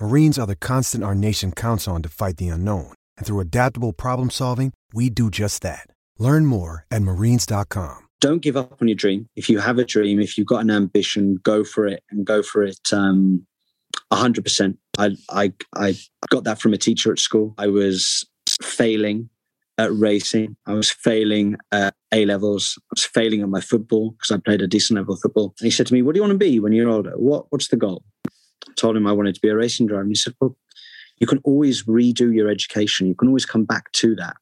Marines are the constant our nation counts on to fight the unknown. And through adaptable problem solving, we do just that. Learn more at marines.com. Don't give up on your dream. If you have a dream, if you've got an ambition, go for it and go for it um, 100%. I, I, I got that from a teacher at school. I was failing at racing. I was failing at A levels. I was failing at my football because I played a decent level of football. And he said to me, What do you want to be when you're older? What, what's the goal? Told him I wanted to be a racing driver. And he said, Well, you can always redo your education. You can always come back to that,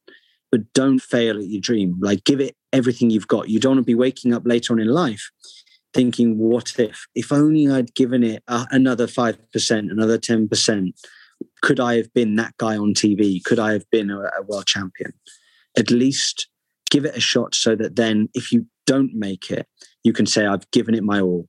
but don't fail at your dream. Like, give it everything you've got. You don't want to be waking up later on in life thinking, What if? If only I'd given it another 5%, another 10%, could I have been that guy on TV? Could I have been a, a world champion? At least give it a shot so that then if you don't make it, you can say, I've given it my all.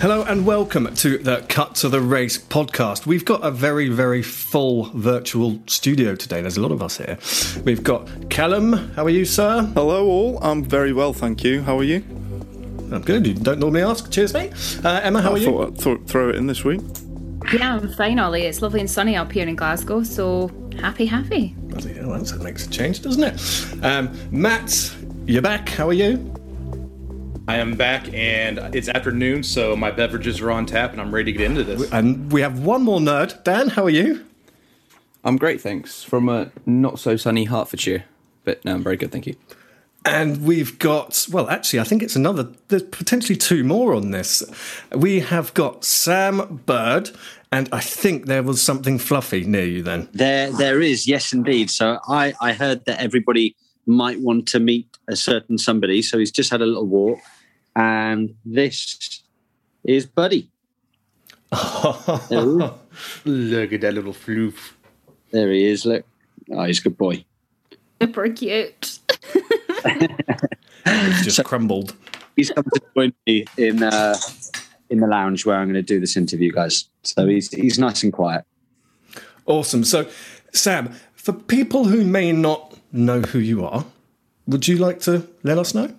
Hello and welcome to the Cut to the Race podcast. We've got a very, very full virtual studio today. There's a lot of us here. We've got Callum. How are you, sir? Hello, all. I'm very well, thank you. How are you? I'm good. You don't normally ask. Cheers, mate. Uh, Emma, how I are you? thought I'd th- throw it in this week. Yeah, I'm fine, Ollie. It's lovely and sunny up here in Glasgow, so happy, happy. Bloody hell, that makes a change, doesn't it? Um, Matt, you're back. How are you? I am back and it's afternoon, so my beverages are on tap and I'm ready to get into this. And we have one more nerd. Dan, how are you? I'm great, thanks. From a not so sunny Hertfordshire, but no, I'm very good, thank you. And we've got, well, actually, I think it's another, there's potentially two more on this. We have got Sam Bird, and I think there was something fluffy near you then. There, there is, yes, indeed. So I, I heard that everybody might want to meet a certain somebody. So he's just had a little walk, and this is Buddy. There. Look at that little floof. There he is. Look, oh, he's a good boy. Super cute. It's just crumbled. He's come to join me in uh, in the lounge where I'm going to do this interview, guys. So he's he's nice and quiet. Awesome. So, Sam, for people who may not know who you are, would you like to let us know?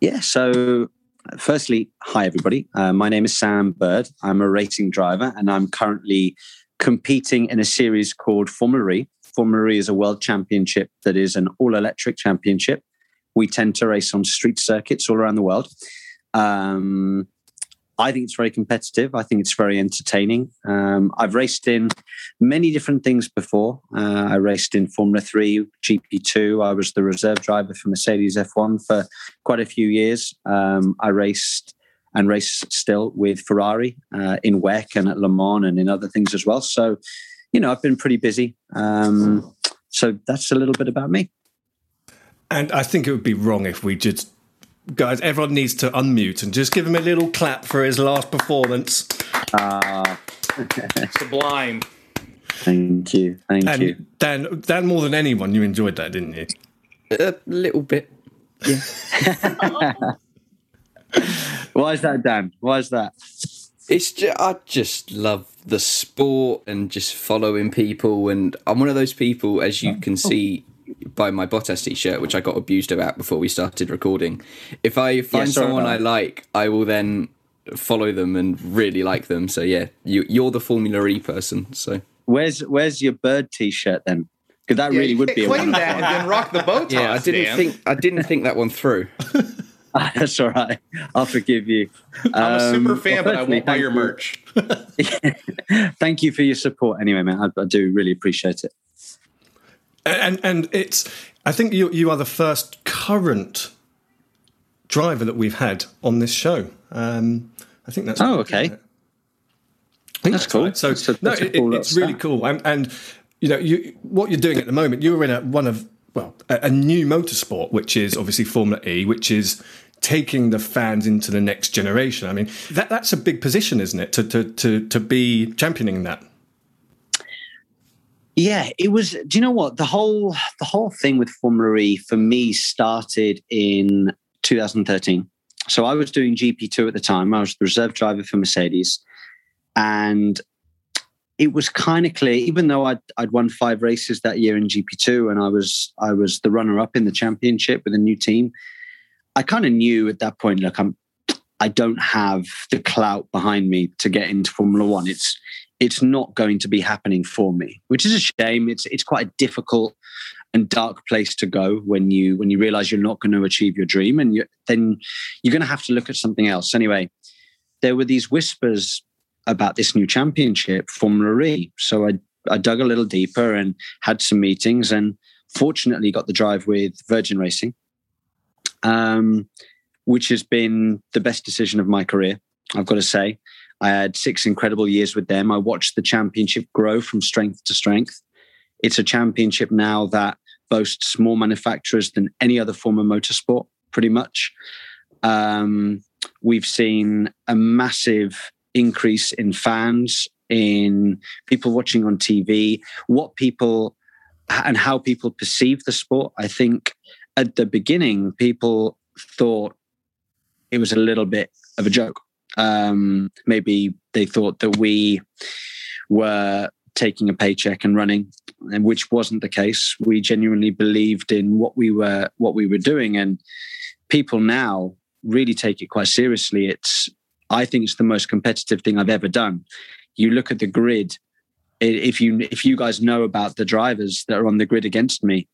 Yeah. So, firstly, hi everybody. Uh, my name is Sam Bird. I'm a racing driver, and I'm currently competing in a series called Formula E. Formula E is a world championship that is an all-electric championship. We tend to race on street circuits all around the world. Um, I think it's very competitive. I think it's very entertaining. Um, I've raced in many different things before. Uh, I raced in Formula 3, GP2. I was the reserve driver for Mercedes F1 for quite a few years. Um, I raced and race still with Ferrari uh, in WEC and at Le Mans and in other things as well. So, you know, I've been pretty busy. Um, so that's a little bit about me. And I think it would be wrong if we just, guys, everyone needs to unmute and just give him a little clap for his last performance. Uh, Sublime. Thank you. Thank and you. Dan, Dan, more than anyone, you enjoyed that, didn't you? A little bit. Yeah. Why is that, Dan? Why is that? It's just, I just love the sport and just following people, and I'm one of those people, as you can see by my Bottas t-shirt, which I got abused about before we started recording. If I find sorry someone I like, I will then follow them and really like them. So yeah, you, you're the Formula E person. So Where's Where's your bird T-shirt then? Because that really would be a claim wonderful that and then rock the bow yeah, I didn't Dan. think I didn't think that one through. That's all right. I'll forgive you. I'm a super Um, fan, well, but I won't buy your merch. Thank you for your support. Anyway, man, I, I do really appreciate it. And and it's I think you you are the first current driver that we've had on this show. Um, I think that's Oh, okay. it? I think That's cool. right. So That's a- no, that's it, cool it's really cool. And, and you know, you what you're doing at the moment, you're in a one of well a, a new motorsport, which is obviously Formula E, which is taking the fans into the next generation. I mean, that that's a big position, isn't it? To to to to be championing that. Yeah, it was. Do you know what the whole the whole thing with Formula E for me started in 2013. So I was doing GP2 at the time. I was the reserve driver for Mercedes, and it was kind of clear. Even though I'd I'd won five races that year in GP2, and I was I was the runner up in the championship with a new team. I kind of knew at that point, look, I'm I don't have the clout behind me to get into Formula One. It's it's not going to be happening for me, which is a shame. It's it's quite a difficult and dark place to go when you when you realize you're not going to achieve your dream, and you, then you're going to have to look at something else. Anyway, there were these whispers about this new championship, Formula E. So I I dug a little deeper and had some meetings, and fortunately got the drive with Virgin Racing, um, which has been the best decision of my career. I've got to say. I had six incredible years with them. I watched the championship grow from strength to strength. It's a championship now that boasts more manufacturers than any other form of motorsport, pretty much. Um, we've seen a massive increase in fans, in people watching on TV, what people and how people perceive the sport. I think at the beginning, people thought it was a little bit of a joke um, maybe they thought that we were taking a paycheck and running, and which wasn't the case. We genuinely believed in what we were what we were doing, and people now really take it quite seriously. It's I think it's the most competitive thing I've ever done. You look at the grid. If you if you guys know about the drivers that are on the grid against me,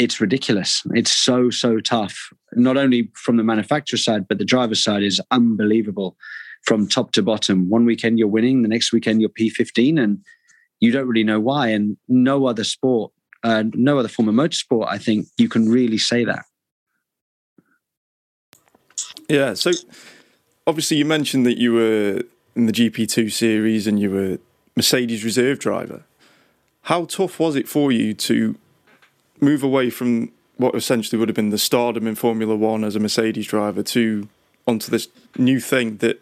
it's ridiculous. It's so so tough. Not only from the manufacturer side, but the driver side is unbelievable from top to bottom. One weekend you're winning, the next weekend you're P15, and you don't really know why. And no other sport, uh, no other form of motorsport, I think you can really say that. Yeah. So obviously, you mentioned that you were in the GP2 series and you were Mercedes reserve driver. How tough was it for you to move away from what essentially would have been the stardom in Formula One as a Mercedes driver to onto this new thing that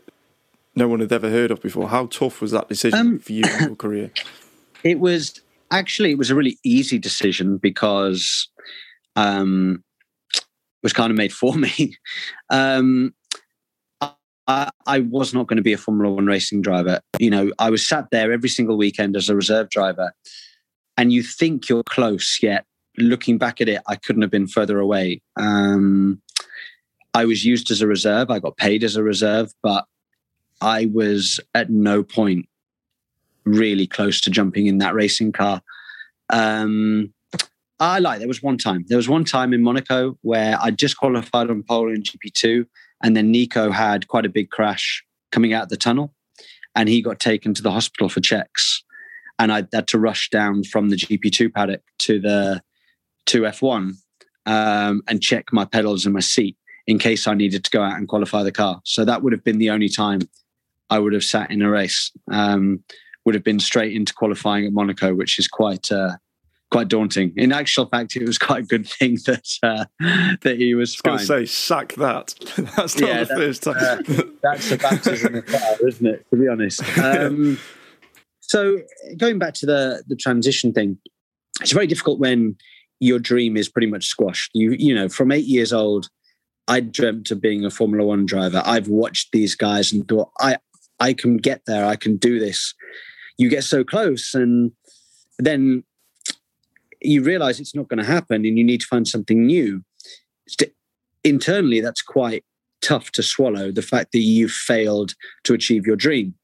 no one had ever heard of before? How tough was that decision Um, for you in your career? It was actually it was a really easy decision because um, it was kind of made for me. Um, I, I was not going to be a Formula One racing driver. You know, I was sat there every single weekend as a reserve driver, and you think you're close, yet looking back at it, I couldn't have been further away. Um, I was used as a reserve. I got paid as a reserve, but I was at no point really close to jumping in that racing car. Um, I like. There was one time. There was one time in Monaco where I just qualified on pole in GP2, and then Nico had quite a big crash coming out of the tunnel, and he got taken to the hospital for checks, and I had to rush down from the GP2 paddock to the to F1 um, and check my pedals and my seat in case I needed to go out and qualify the car. So that would have been the only time I would have sat in a race. Um, would have been straight into qualifying at Monaco, which is quite uh, quite daunting. In actual fact, it was quite a good thing that uh, that he was I was going to say, sack that. That's not Yeah, the first time. uh, that's a baptism of fire, isn't it? To be honest. Um, So going back to the the transition thing, it's very difficult when your dream is pretty much squashed. You you know, from eight years old, I dreamt of being a Formula One driver. I've watched these guys and thought, I I can get there. I can do this. You get so close, and then you realize it's not going to happen, and you need to find something new. Internally, that's quite tough to swallow. The fact that you've failed to achieve your dream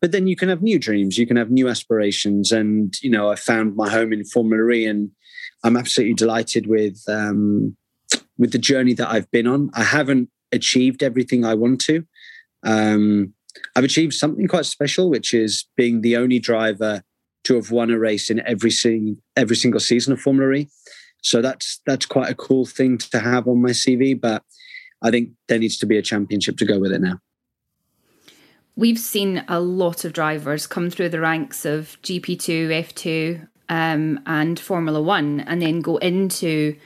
but then you can have new dreams you can have new aspirations and you know i found my home in formula e and i'm absolutely delighted with um, with the journey that i've been on. I haven't achieved everything i want to. Um, i've achieved something quite special which is being the only driver to have won a race in every every single season of formula e. So that's that's quite a cool thing to have on my cv but i think there needs to be a championship to go with it now. We've seen a lot of drivers come through the ranks of GP2, F2, um, and Formula One, and then go into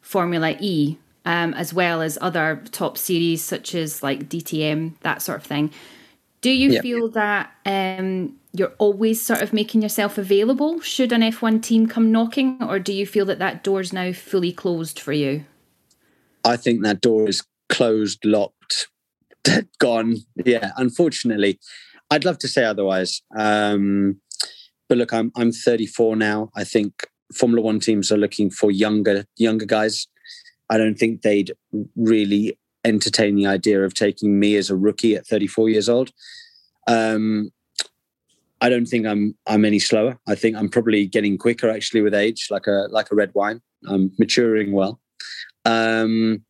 Formula E, um, as well as other top series such as like DTM, that sort of thing. Do you yep. feel that um, you're always sort of making yourself available should an F1 team come knocking, or do you feel that that door's now fully closed for you? I think that door is closed, locked, gone. Yeah, unfortunately, I'd love to say otherwise. Um, but look, I'm I'm 34 now. I think Formula One teams are looking for younger younger guys. I don't think they'd really entertain the idea of taking me as a rookie at 34 years old. Um, I don't think I'm I'm any slower. I think I'm probably getting quicker actually with age, like a like a red wine. I'm maturing well. Um,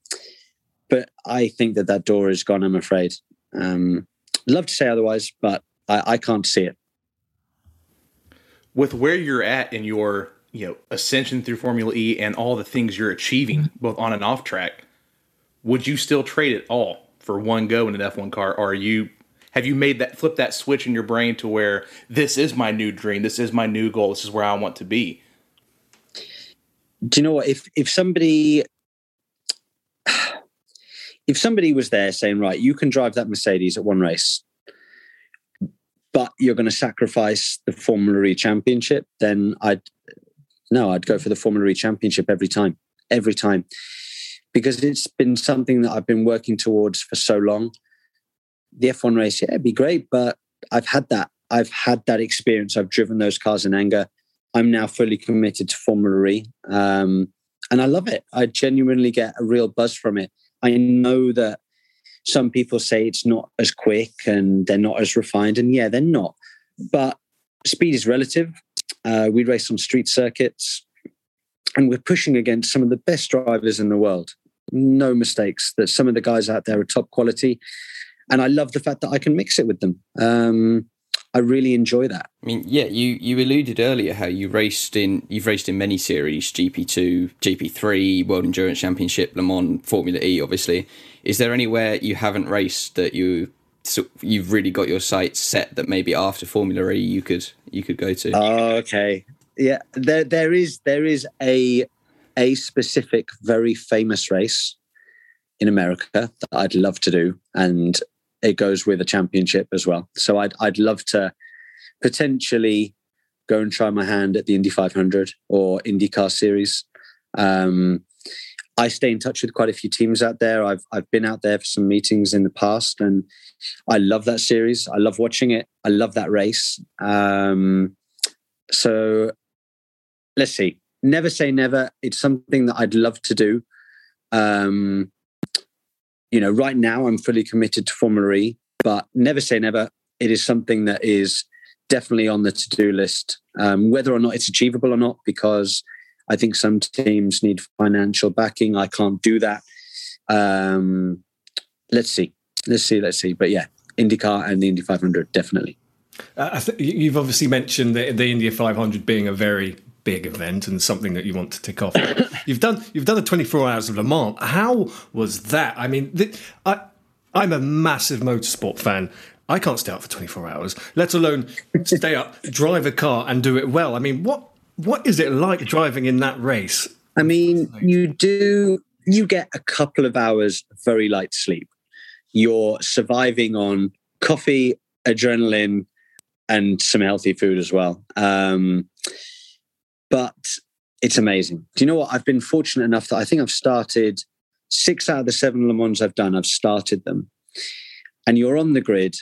but I think that that door is gone. I'm afraid. Um, love to say otherwise, but I, I can't see it. With where you're at in your you know ascension through Formula E and all the things you're achieving mm-hmm. both on and off track, would you still trade it all for one go in an F1 car? Or are you have you made that flip that switch in your brain to where this is my new dream, this is my new goal, this is where I want to be? Do you know what? If if somebody if somebody was there saying, right, you can drive that Mercedes at one race, but you're going to sacrifice the Formula E championship, then I'd no, I'd go for the Formula E championship every time, every time, because it's been something that I've been working towards for so long. The F1 race, yeah, it'd be great, but I've had that. I've had that experience. I've driven those cars in anger. I'm now fully committed to Formula E, um, and I love it. I genuinely get a real buzz from it. I know that some people say it's not as quick and they're not as refined, and yeah, they're not. But speed is relative. Uh, we race on street circuits, and we're pushing against some of the best drivers in the world. No mistakes. That some of the guys out there are top quality, and I love the fact that I can mix it with them. Um, I really enjoy that. I mean, yeah, you you alluded earlier how you raced in you've raced in many series, GP two, GP three, World Endurance Championship, Le Mans, Formula E. Obviously, is there anywhere you haven't raced that you so you've really got your sights set that maybe after Formula E you could you could go to? Oh, okay, yeah, there there is there is a a specific very famous race in America that I'd love to do, and it goes with a championship as well. So I'd I'd love to potentially go and try my hand at the Indy 500 or IndyCar series. Um, I stay in touch with quite a few teams out there. I've I've been out there for some meetings in the past, and I love that series. I love watching it. I love that race. Um, so let's see. Never say never. It's something that I'd love to do. Um, you know, right now I'm fully committed to Formula E, but never say never. It is something that is definitely on the to-do list, um, whether or not it's achievable or not, because I think some teams need financial backing. I can't do that. Um, let's see, let's see, let's see. But yeah, IndyCar and the Indy 500 definitely. Uh, th- you've obviously mentioned the, the Indy 500 being a very big event and something that you want to tick off. you've done you've done the 24 hours of Le Mans. How was that? I mean, I I'm a massive motorsport fan. I can't stay up for 24 hours, let alone stay up, drive a car, and do it well. I mean, what what is it like driving in that race? I mean, you do you get a couple of hours very light sleep. You're surviving on coffee, adrenaline, and some healthy food as well. Um, but it's amazing. Do you know what? I've been fortunate enough that I think I've started six out of the seven Le Mans I've done. I've started them, and you're on the grid.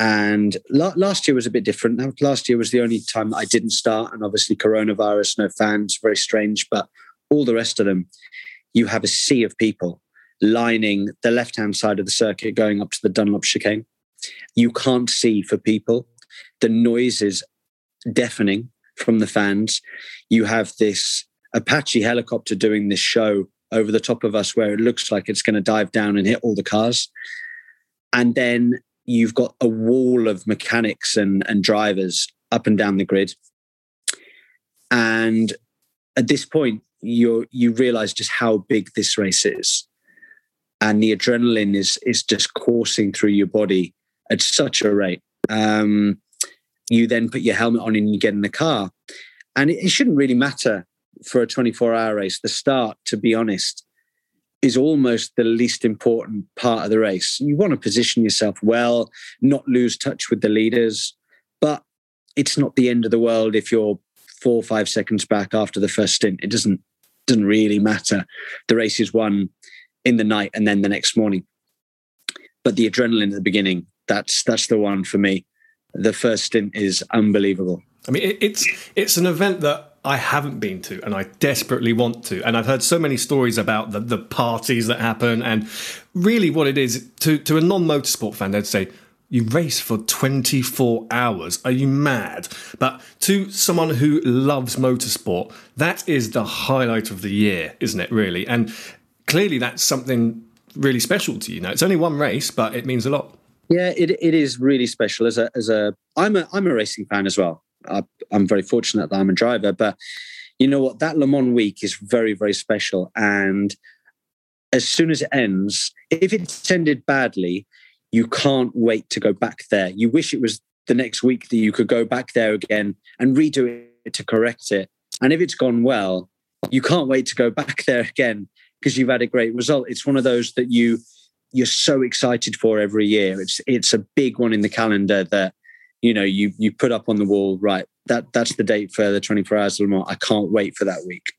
And la- last year was a bit different. Last year was the only time I didn't start, and obviously coronavirus, no fans, very strange. But all the rest of them, you have a sea of people lining the left hand side of the circuit going up to the Dunlop chicane. You can't see for people. The noise is deafening from the fans. You have this Apache helicopter doing this show over the top of us where it looks like it's going to dive down and hit all the cars. And then you've got a wall of mechanics and, and drivers up and down the grid. And at this point, you you realize just how big this race is. And the adrenaline is is just coursing through your body at such a rate. Um, you then put your helmet on and you get in the car. And it, it shouldn't really matter for a 24 hour race. The start, to be honest, is almost the least important part of the race. You want to position yourself well, not lose touch with the leaders, but it's not the end of the world if you're four or five seconds back after the first stint. It doesn't doesn't really matter. The race is won in the night and then the next morning. But the adrenaline at the beginning, that's that's the one for me. The first stint is unbelievable. I mean, it, it's it's an event that I haven't been to, and I desperately want to. And I've heard so many stories about the, the parties that happen, and really, what it is to to a non motorsport fan, they'd say. You race for 24 hours. Are you mad? But to someone who loves motorsport, that is the highlight of the year, isn't it, really? And clearly, that's something really special to you. Now, it's only one race, but it means a lot. Yeah, it, it is really special. As a as a I'm a I'm a racing fan as well. I, I'm very fortunate that I'm a driver, but you know what? That Le Mans week is very very special. And as soon as it ends, if it's ended badly, you can't wait to go back there. You wish it was the next week that you could go back there again and redo it to correct it. And if it's gone well, you can't wait to go back there again because you've had a great result. It's one of those that you you're so excited for every year. It's it's a big one in the calendar that you know you you put up on the wall. Right, that that's the date for the 24 hours of Le Mans. I can't wait for that week.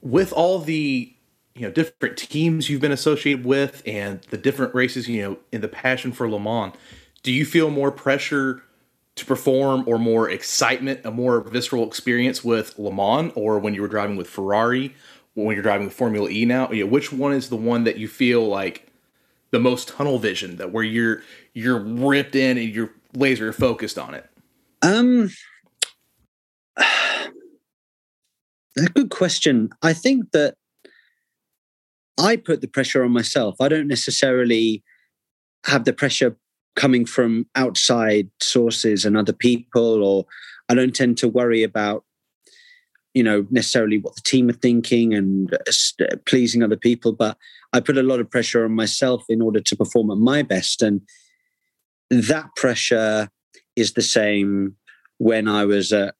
With all the you know different teams you've been associated with and the different races, you know, in the passion for Le Mans, do you feel more pressure? to perform or more excitement, a more visceral experience with Le Mans or when you were driving with Ferrari when you're driving Formula E now? Which one is the one that you feel like the most tunnel vision that where you're you're ripped in and you're laser focused on it? Um, a good question. I think that I put the pressure on myself. I don't necessarily have the pressure coming from outside sources and other people, or I don't tend to worry about you know necessarily what the team are thinking and uh, pleasing other people but i put a lot of pressure on myself in order to perform at my best. And that pressure is the same when i was at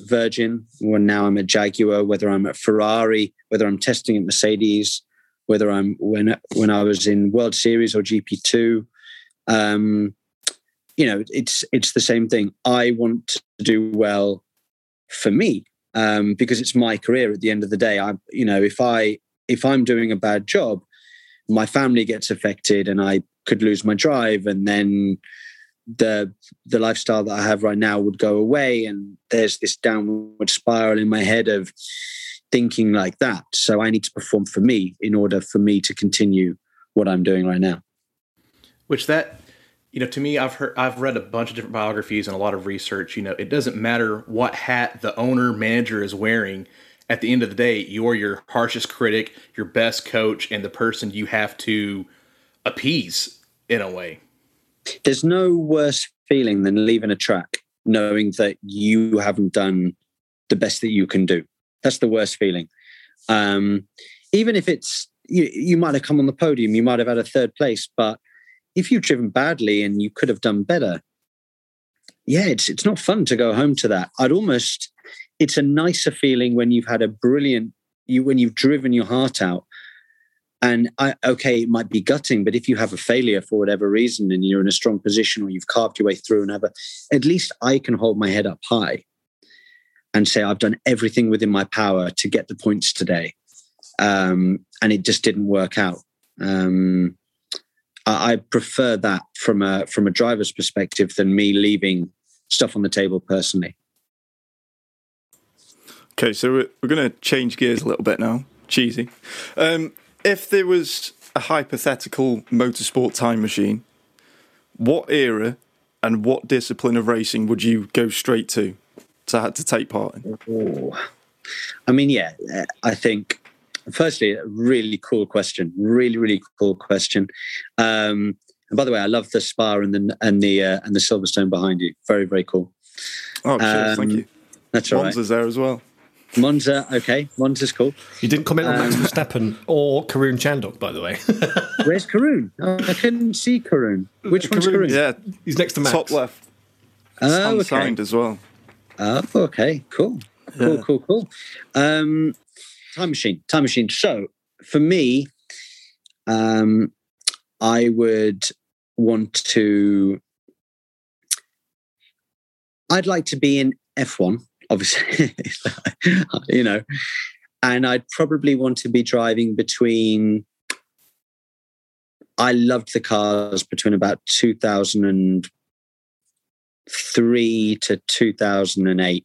virgin when now i'm at jaguar whether i'm at ferrari whether i'm testing at mercedes whether i'm when when i was in world series or gp2 um you know it's it's the same thing. I want to do well for me um, because it's my career at the end of the day. I, you know, if I if I'm doing a bad job, my family gets affected, and I could lose my drive, and then the the lifestyle that I have right now would go away, and there's this downward spiral in my head of thinking like that. So I need to perform for me in order for me to continue what I'm doing right now. Which that you know, to me, I've heard, I've read a bunch of different biographies and a lot of research. You know, it doesn't matter what hat the owner manager is wearing. At the end of the day, you're your harshest critic, your best coach, and the person you have to appease in a way. There's no worse feeling than leaving a track knowing that you haven't done the best that you can do. That's the worst feeling. Um, even if it's you, you might have come on the podium, you might have had a third place, but if you've driven badly and you could have done better, yeah, it's it's not fun to go home to that. I'd almost it's a nicer feeling when you've had a brilliant you when you've driven your heart out And I, okay, it might be gutting, but if you have a failure for whatever reason and you're in a strong position or you've carved your way through and ever, at least I can hold my head up high and say I've done everything within my power to get the points today, um, and it just didn't work out. Um, I, prefer that from a from a driver's perspective than me leaving stuff on the table personally. Okay, so we're, we're going to change gears a little bit now. Cheesy. Um, if there was a hypothetical motorsport time machine, what era and what discipline of racing would you go straight to to, to take part in? Oh. I mean, yeah, I think firstly, a really cool question. Really, really cool question. Um, and by the way, I love the Spa and the and the uh, and the Silverstone behind you. Very, very cool. Oh, cheers, thank Um, you. That's all right. Monza's there as well. Monza, okay. Monza's cool. You didn't comment on Max Um, Verstappen or Karun Chandhok, by the way. Where's Karun? Oh, I couldn't see Karun. Which one's Karun- Karun? Yeah, He's next to Max. top left. Oh, okay. Unsigned as well. Oh, okay, cool, cool, Yeah. cool, cool. Um, time machine, time machine. So for me, um, I would want to. I'd like to be in F1, obviously, you know, and I'd probably want to be driving between. I loved the cars between about 2003 to 2008.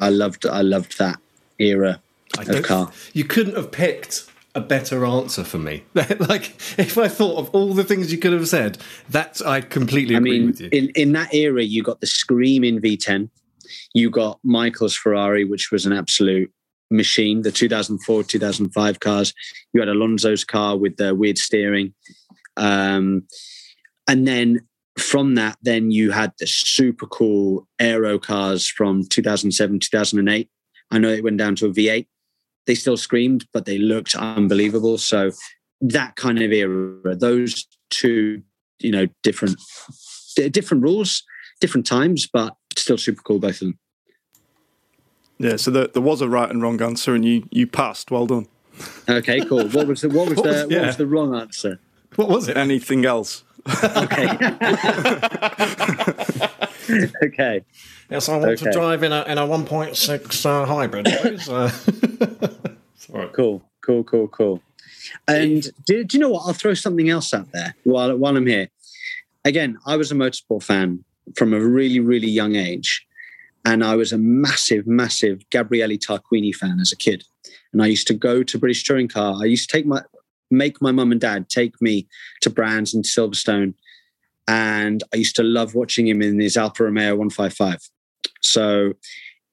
I loved I loved that era I don't- car. You couldn't have picked a better answer for me. like, if I thought of all the things you could have said, that's I completely I agree mean, with you. in, in that era, you got the screaming V10. You got Michael's Ferrari, which was an absolute machine. The 2004, 2005 cars. You had Alonso's car with the weird steering. Um, and then from that, then you had the super cool aero cars from 2007, 2008. I know it went down to a V8. They still screamed, but they looked unbelievable. So that kind of era, those two, you know, different different rules, different times, but still super cool, both of them. Yeah, so there, there was a right and wrong answer, and you you passed. Well done. Okay, cool. What was the what was What the was- what was the wrong answer? what was it? Anything else? Okay. okay. Yes, I want to drive in a in a 1.6 uh, hybrid. please. Uh, sorry. Cool. Cool. Cool. Cool. And do, do you know what? I'll throw something else out there while while I'm here. Again, I was a motorsport fan from a really really young age, and I was a massive massive Gabriele Tarquini fan as a kid. And I used to go to British Touring Car. I used to take my make my mum and dad take me to Brands and Silverstone, and I used to love watching him in his Alfa Romeo 155. So,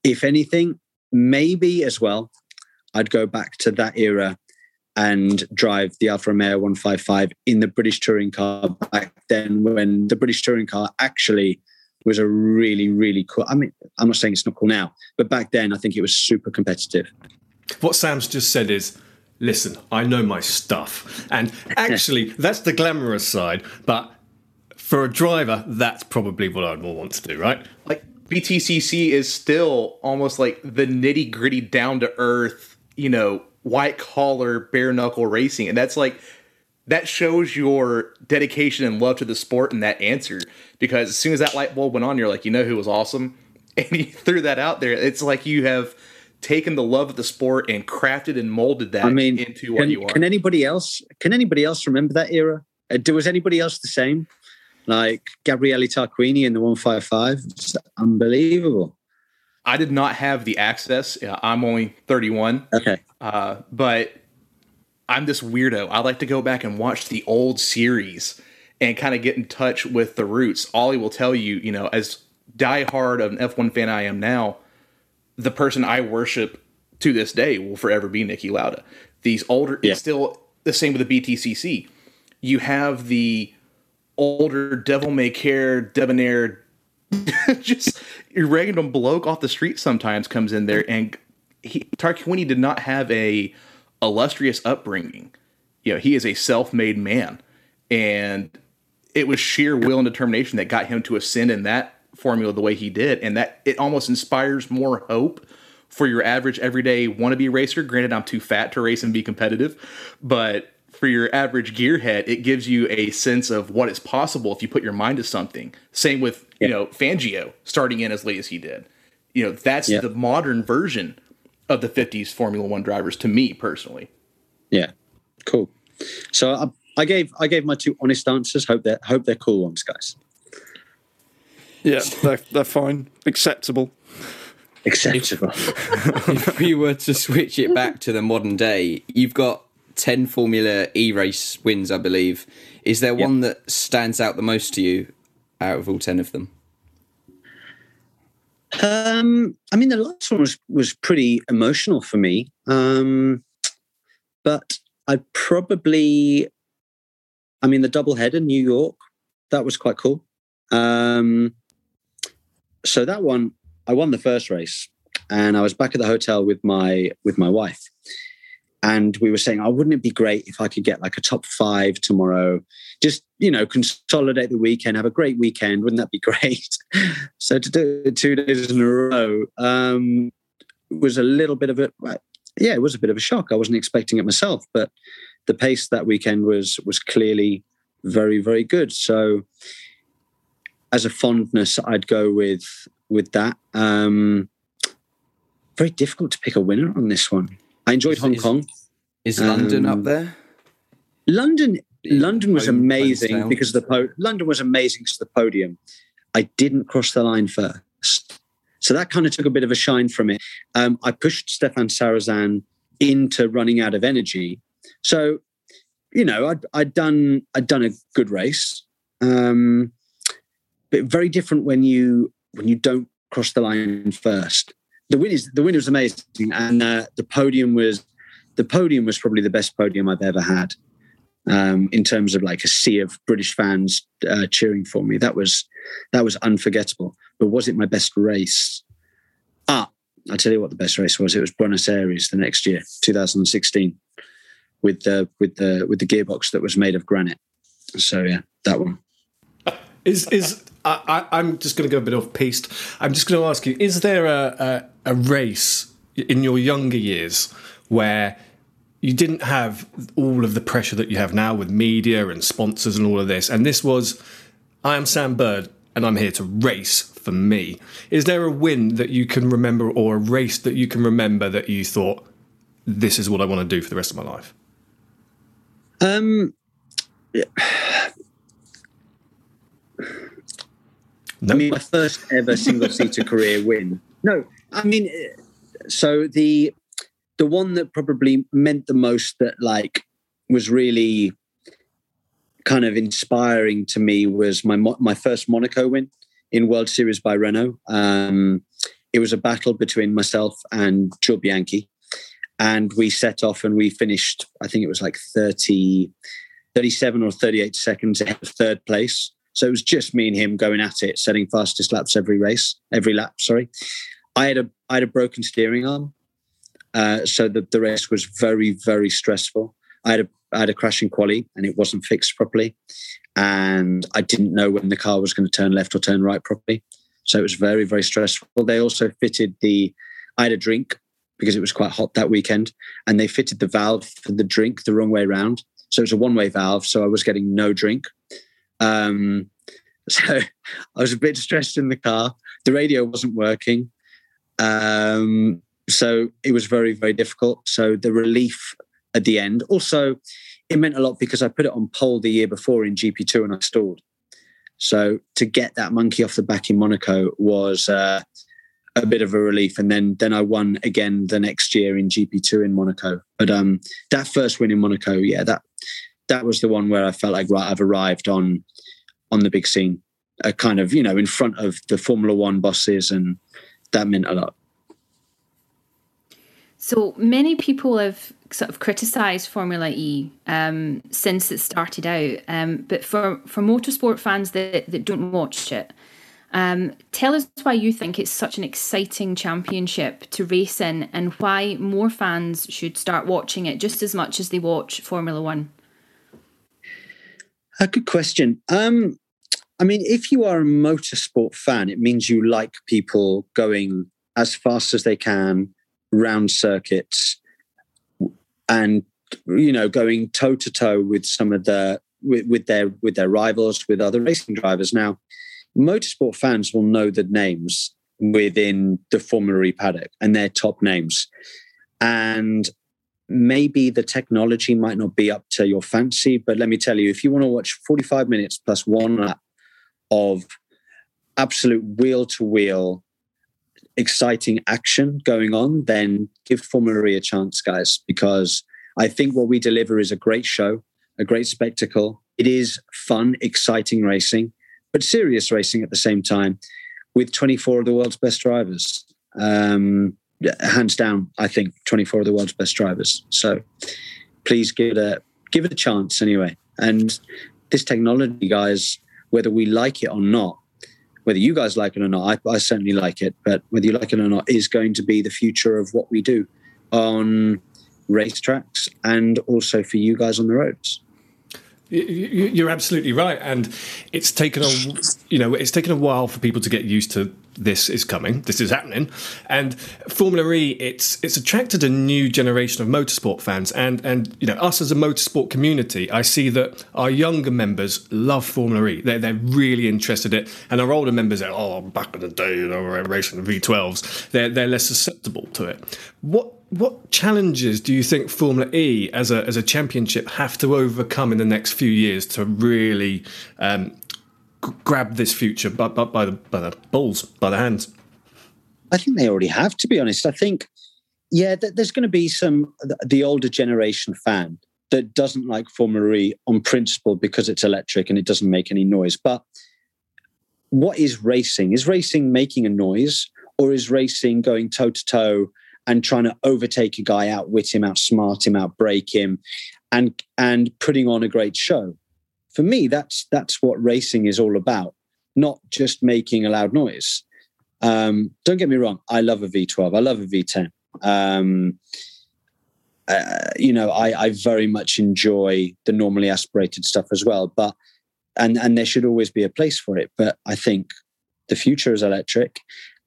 if anything, maybe as well, I'd go back to that era and drive the Alfa Romeo 155 in the British touring car back then when the British touring car actually was a really, really cool. I mean, I'm not saying it's not cool now, but back then I think it was super competitive. What Sam's just said is, listen, I know my stuff. And actually, that's the glamorous side. But for a driver, that's probably what I'd more want to do, right? like BTCC is still almost like the nitty gritty, down to earth, you know, white collar, bare knuckle racing, and that's like that shows your dedication and love to the sport and that answer. Because as soon as that light bulb went on, you're like, you know who was awesome, and you threw that out there. It's like you have taken the love of the sport and crafted and molded that I mean, into what can, you are. can anybody else? Can anybody else remember that era? Uh, was anybody else the same? Like Gabriele Tarquini in the 155? It's unbelievable. I did not have the access. Uh, I'm only 31. Okay. Uh, but I'm this weirdo. I like to go back and watch the old series and kind of get in touch with the roots. Ollie will tell you, you know, as diehard of an F1 fan I am now, the person I worship to this day will forever be Niki Lauda. These older, Yeah. it's still the same with the BTCC. You have the older devil may care, debonair, just random bloke off the street sometimes comes in there and he, Tarquini did not have a illustrious upbringing. You know, he is a self-made man, and it was sheer will and determination that got him to ascend in that formula the way he did, and that it almost inspires more hope for your average everyday wannabe racer. Granted, I'm too fat to race and be competitive, but for your average gearhead, it gives you a sense of what is possible if you put your mind to something. Same with you know Fangio starting in as late as he did. You know that's Yeah. the modern version of the '50s Formula One drivers to me personally. Yeah, cool. So I, I gave I gave my two honest answers. Hope they hope they're cool ones, guys. Yeah, they're, they're fine, acceptable. Acceptable. if we were to switch it back to the modern day, you've got 10 Formula E race wins, I believe. Is there one that stands out the most to you out of all 10 of them? Um, I mean, the last one was was pretty emotional for me. Um, but I probably, I mean, the double header, New York, that was quite cool. Um, so that one, I won the first race, and I was back at the hotel with my with my wife, and we were saying, "Oh, wouldn't it be great if I could get like a top five tomorrow? Just you know, consolidate the weekend, have a great weekend. Wouldn't that be great?" so to do two days in a row um, was a little bit of a yeah, it was a bit of a shock. I wasn't expecting it myself, but the pace that weekend was was clearly very very good. So as a fondness, I'd go with with that. Um, very difficult to pick a winner on this one. I enjoyed Is- Hong is- Kong. Is London Um, up there? London, London was home- amazing because of the po- London was amazing because of the podium. I didn't cross the line first, so that kind of took a bit of a shine from it. Um, I pushed Stéphane Sarrazin into running out of energy, so you know I'd, I'd done I'd done a good race, um, but very different when you when you don't cross the line first. The win is the win was amazing, and uh, the podium was the podium was probably the best podium I've ever had um, in terms of like a sea of British fans uh, cheering for me. That was that was unforgettable. But was it my best race? Ah, I'll tell you what the best race was. It was Buenos Aires the next year, 2016, with the with the with the gearbox that was made of granite. So yeah, that one. Is is I, I'm just going to go a bit off piste. I'm just going to ask you: Is there a, a a race in your younger years where you didn't have all of the pressure that you have now with media and sponsors and all of this, and this was, I am Sam Bird and I'm here to race for me. Is there a win that you can remember or a race that you can remember that you thought, this is what I want to do for the rest of my life? Um, I mean, my first ever single seater career win. No, I mean, so the the one that probably meant the most that like was really kind of inspiring to me was my my first Monaco win in World Series by Renault. Um, it was a battle between myself and Jules Bianchi, and we set off and we finished. I think it was like 30, 37 or thirty eight seconds ahead of third place. So it was just me and him going at it, setting fastest laps every race, every lap. Sorry, I had a I had a broken steering arm, uh, so the the race was very very stressful. I had a I had a crash in quali and it wasn't fixed properly, and I didn't know when the car was going to turn left or turn right properly. So it was very very stressful. They also fitted the I had a drink because it was quite hot that weekend, and they fitted the valve for the drink the wrong way around. So it was a one way valve, so I was getting no drink. Um, so I was a bit stressed in the car. The radio wasn't working. Um, so it was very, very difficult. So the relief at the end. Also, it meant a lot because I put it on pole the year before in GP2 and I stalled. So to get that monkey off the back in Monaco was uh, a bit of a relief. And then then I won again the next year in GP2 in Monaco. But um, that first win in Monaco, yeah, that that was the one where I felt like right, I've arrived on on the big scene, uh, kind of you know in front of the Formula One bosses, and that meant a lot. So many people have sort of criticised Formula E um, since it started out, um, but for, for motorsport fans that, that don't watch it, um, tell us why you think it's such an exciting championship to race in and why more fans should start watching it just as much as they watch Formula One. A good question. Um, I mean, if you are a motorsport fan, it means you like people going as fast as they can round circuits and you know, going toe to toe with some of the with, with their with their rivals, with other racing drivers. Now, motorsport fans will know the names within the Formula E paddock and their top names, and maybe the technology might not be up to your fancy. But let me tell you, if you want to watch forty five minutes plus one lap of absolute wheel to wheel exciting action going on, then give Formula a chance, guys, because I think what we deliver is a great show, a great spectacle. It is fun, exciting racing, but serious racing at the same time with 24 of the world's best drivers. Um, hands down, I think 24 of the world's best drivers. So please give it a give it a chance anyway. And this technology, guys, whether we like it or not, whether you guys like it or not, I, I certainly like it, but whether you like it or not, is going to be the future of what we do on racetracks and also for you guys on the roads. You're absolutely right, and it's taken a you know it's taken a while for people to get used to this is coming, this is happening, and Formula E it's it's attracted a new generation of motorsport fans, and and you know us as a motorsport community, I see that our younger members love Formula E, they're they're really interested in it, and our older members are oh back in the day you know racing the V12s, they're they're less susceptible to it. What what challenges do you think Formula E as a as a championship have to overcome in the next few years to really um, grab this future by, by, by, the by the balls by the hands? I think they already have. To be honest, I think yeah, th- there's going to be some the older generation fan that doesn't like Formula E on principle because it's electric and it doesn't make any noise. But what is racing? Is racing making a noise, or is racing going toe to toe? and trying to overtake a guy, outwit him, outsmart him, outbrake him, and and putting on a great show. For me, that's that's what racing is all about, not just making a loud noise. Um, don't get me wrong, I love a V12, I love a V10. Um, uh, you know, I, I very much enjoy the normally aspirated stuff as well, but and and there should always be a place for it. But I think the future is electric,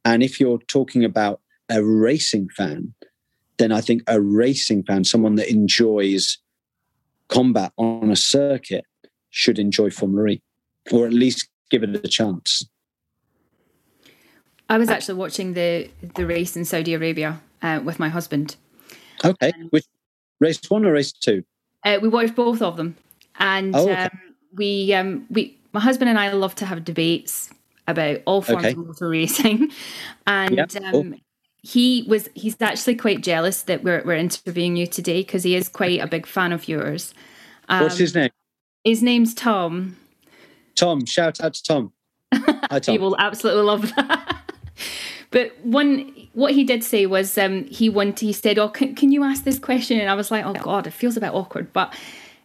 and if you're talking about a racing fan, then I think a racing fan, someone that enjoys combat on a circuit, should enjoy Formula E, or at least give it a chance. I was actually watching the the race in Saudi Arabia uh, with my husband. Okay, um, which race one or race two? Uh, we watched both of them, and oh, okay. um, we um, we my husband and I love to have debates about all forms okay. of motor racing, and yep. um, he was he's actually quite jealous that we're we're interviewing you today because he is quite a big fan of yours. Um, What's his name? His name's Tom. Tom, shout out to Tom. Hi, Tom. he will absolutely love that. but one, what he did say was um, he wanted. He said, "Oh, can, can you ask this question?" And I was like, "Oh God, it feels a bit awkward." But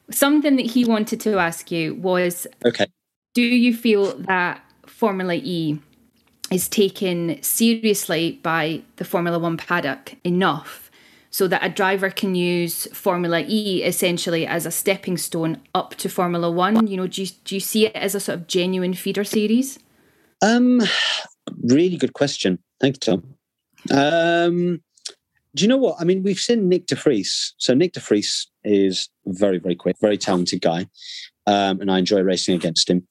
something that he wanted to ask you was, "Okay, do you feel that Formula E?" is taken seriously by the Formula One paddock enough so that a driver can use Formula E essentially as a stepping stone up to Formula One? You know, do you, do you see it as a sort of genuine feeder series? Um, really good question. Thank you, Tom. Um, do you know what? I mean, we've seen Nyck de Vries. So Nyck de Vries is very, very quick, very talented guy. Um, and I enjoy racing against him.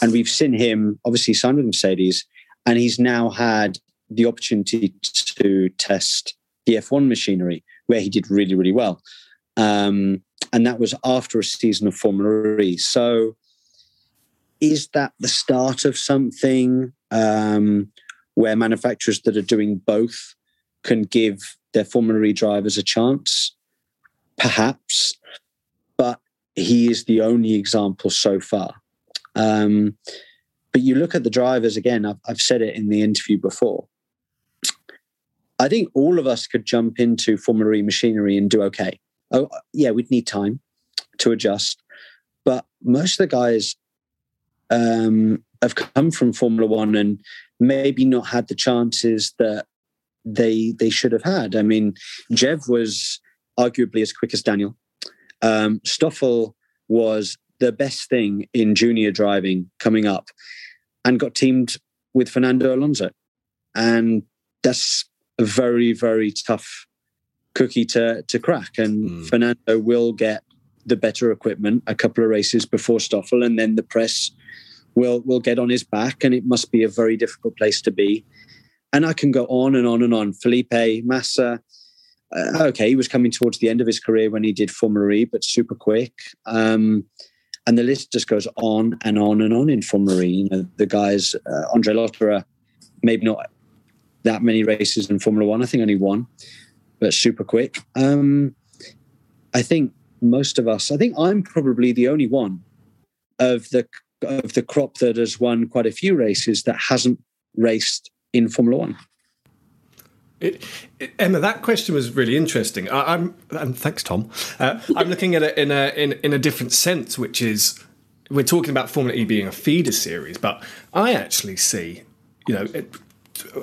And we've seen him obviously sign with Mercedes and he's now had the opportunity to test the F1 machinery, where he did really, really well. Um, and that was after a season of Formula E. So, is that the start of something um, where manufacturers that are doing both can give their Formula E drivers a chance? Perhaps, but he is the only example so far. Um, but you look at the drivers again, I've, I've said it in the interview before. I think all of us could jump into Formula E machinery and do okay. Oh, yeah, we'd need time to adjust. But most of the guys um, have come from Formula One and maybe not had the chances that they they should have had. I mean, Jev was arguably as quick as Daniel. Um, Stoffel was the best thing in junior driving coming up and got teamed with Fernando Alonso. And that's a very, very tough cookie to to crack, and Fernando will get the better equipment a couple of races before Stoffel, and then the press will will get on his back, and it must be a very difficult place to be. And I can go on and on and on. Felipe Massa, uh, okay, he was coming towards the end of his career when he did Formula E, but super quick. Um, and the list just goes on and on and on in Formula E. You know, the guys, uh, Andre Lotterer, maybe not that many races in Formula One. I think only one, but super quick. Um, I think most of us. I think I'm probably the only one of the of the crop that has won quite a few races that hasn't raced in Formula One. It, it, Emma, that question was really interesting. I, am and thanks, Tom. Uh, I'm looking at it in a in, in a different sense, which is we're talking about Formula E being a feeder series, but I actually see, you know, it,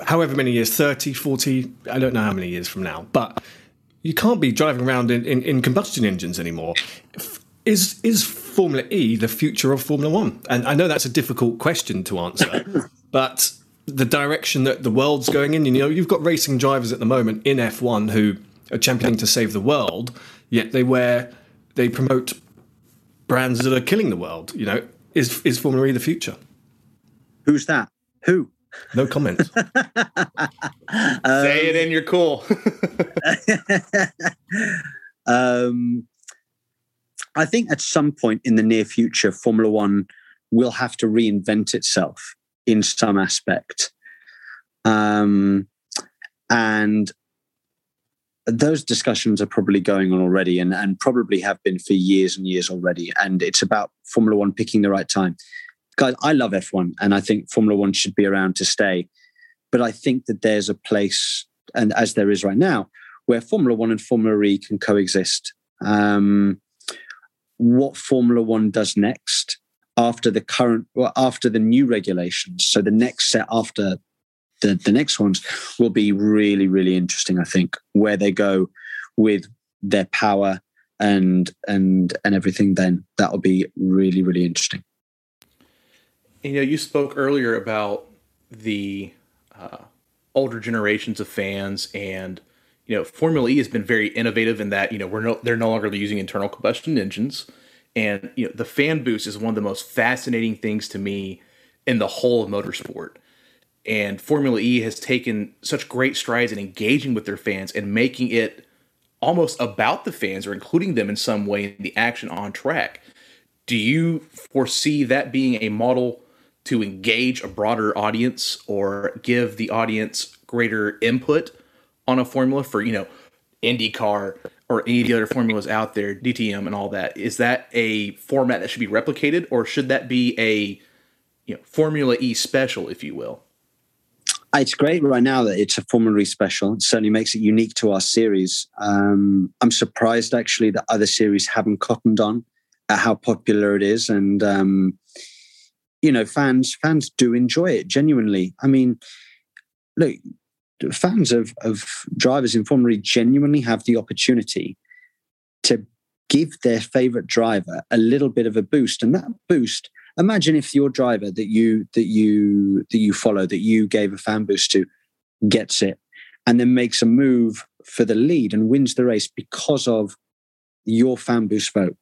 however many years 30, 40, I don't know how many years from now, but you can't be driving around in, in, in combustion engines anymore. Is is Formula E the future of Formula One? And I know that's a difficult question to answer, but the direction that the world's going in, you know, you've got racing drivers at the moment in F1 who are championing to save the world, yet they wear, they promote brands that are killing the world. You know, is is Formula E the future? Who's that? Who? No comment. Say it and you're cool. um, I think at some point in the near future, Formula One will have to reinvent itself in some aspect. Um, and those discussions are probably going on already and, and probably have been for years and years already. And it's about Formula One picking the right time. Guys, I love F1 and I think Formula One should be around to stay. But I think that there's a place, and as there is right now, where Formula One and Formula E can coexist. Um, what Formula One does next after the current, well, after the new regulations, so the next set after the, the next ones will be really, really interesting. I think where they go with their power and and and everything. Then that will be really, really interesting. You know, you spoke earlier about the uh, older generations of fans, and you know, Formula E has been very innovative in that you know we're no they're no longer using internal combustion engines, and you know the fan boost is one of the most fascinating things to me in the whole of motorsport. And Formula E has taken such great strides in engaging with their fans and making it almost about the fans or including them in some way in the action on track. Do you foresee that being a model to engage a broader audience or give the audience greater input on a formula for, you know, IndyCar or any of the other formulas out there, DTM and all that? Is that a format that should be replicated or should that be a you know, Formula E special, if you will? It's great right now that it's a Formula E special. It certainly makes it unique to our series. Um, I'm surprised actually that other series haven't cottoned on at how popular it is, and um, you know, fans fans do enjoy it genuinely. I mean, look, fans of of drivers in Formula genuinely have the opportunity to give their favorite driver a little bit of a boost, and that boost imagine if your driver that you that you that you follow that you gave a fan boost to gets it and then makes a move for the lead and wins the race because of your fan boost vote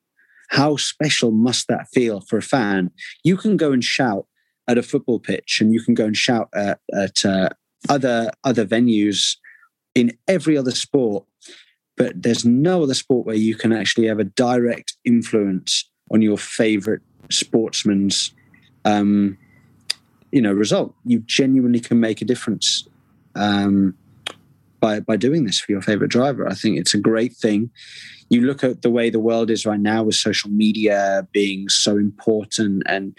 how special must that feel for a fan you can go and shout at a football pitch and you can go and shout at, at uh, other other venues in every other sport but there's no other sport where you can actually have a direct influence on your favorite sportsman's um, you know result. You genuinely can make a difference um, by by doing this for your favorite driver. I think it's a great thing. You look at the way the world is right now with social media being so important and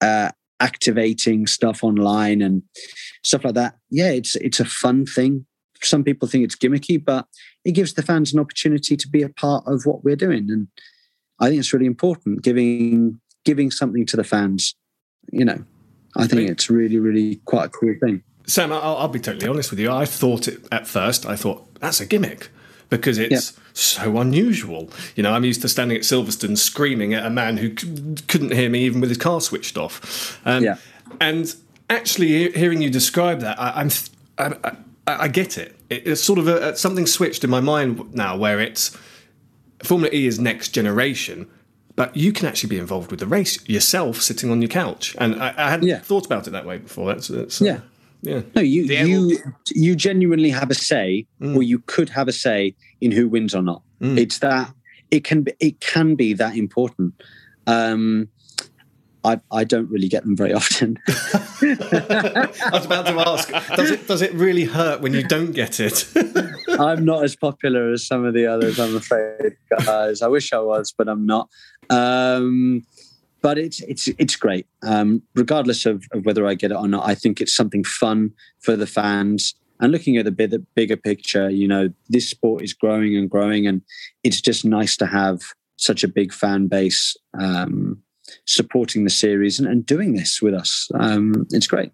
uh, activating stuff online and stuff like that. Yeah, it's it's a fun thing. Some people think it's gimmicky, but it gives the fans an opportunity to be a part of what we're doing, and I think it's really important giving giving something to the fans. You know, I think it's really, really quite a cool thing. Sam, I'll, I'll be totally honest with you. I thought it at first. I thought that's a gimmick because it's yeah. so unusual. You know, I'm used to standing at Silverstone screaming at a man who c- couldn't hear me even with his car switched off. Um, yeah. And actually, hearing you describe that, I, am I'm, I, I get it. it. It's sort of a, something switched in my mind now, where it's Formula E is next generation, but you can actually be involved with the race yourself, sitting on your couch. And I, I hadn't Yeah. thought about it that way before. That's, that's uh, Yeah. yeah. No, you The you you genuinely have a say, or you could have a say in who wins or not. It's that it can be it can be that important. Um, I I don't really get them very often. I was about to ask, does it does it really hurt when you don't get it? I'm not as popular as some of the others, I'm afraid, guys. I wish I was, but I'm not. Um, but it's it's it's great. Um, regardless of, of whether I get it or not, I think it's something fun for the fans. And looking at the big, the bigger picture, you know, this sport is growing and growing, and it's just nice to have such a big fan base um, supporting the series and, and doing this with us. Um, it's great.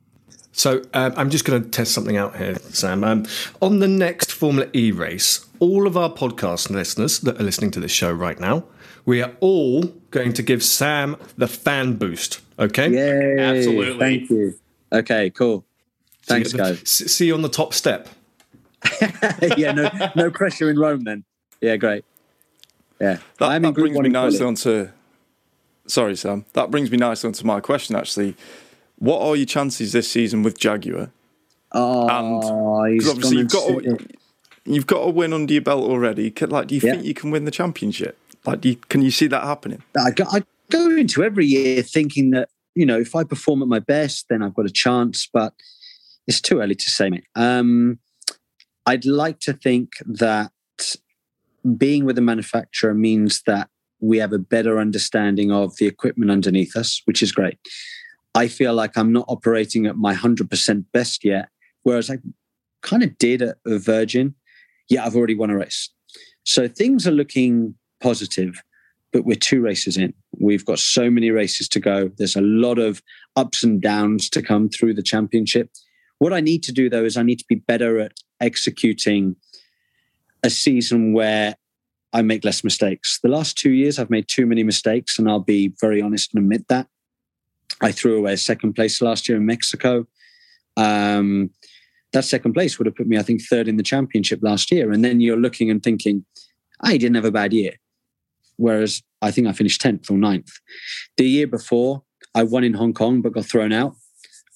So um, I'm just going to test something out here, Sam. Um, on the next Formula E race, all of our podcast listeners that are listening to this show right now, we are all going to give Sam the fan boost. Okay. Yay! Absolutely. Thank you. Okay, cool. Thanks, See you the- guys. See you on the top step. yeah, no, no pressure in Rome then. Yeah, great. Yeah, That, I'm that Group brings me nicely quali. onto. Sorry, Sam. That brings me nicely onto my question. Actually, what are your chances this season with Jaguar? Oh, he's 'Cause obviously you've got and to, you've got a win under your belt already. Like, do you Yeah. think you can win the championship? Like, do you, can you see that happening? I go, I go into every year thinking that you know if I perform at my best, then I've got a chance. But it's too early to say, mate. Um, I'd like to think that being with the manufacturer means that we have a better understanding of the equipment underneath us, which is great. I feel like I'm not operating at my 100% best yet, whereas I kind of did at, at Virgin. Yeah, I've already won a race. So things are looking positive, but we're two races in. We've got so many races to go. There's a lot of ups and downs to come through the championship. What I need to do, though, is I need to be better at executing a season where I make less mistakes. The last two years, I've made too many mistakes, and I'll be very honest and admit that. I threw away second place last year in Mexico. Um, that second place would have put me, I think, third in the championship last year. And then you're looking and thinking, I didn't have a bad year. Whereas I think I finished 10th or 9th. The year before, I won in Hong Kong, but got thrown out,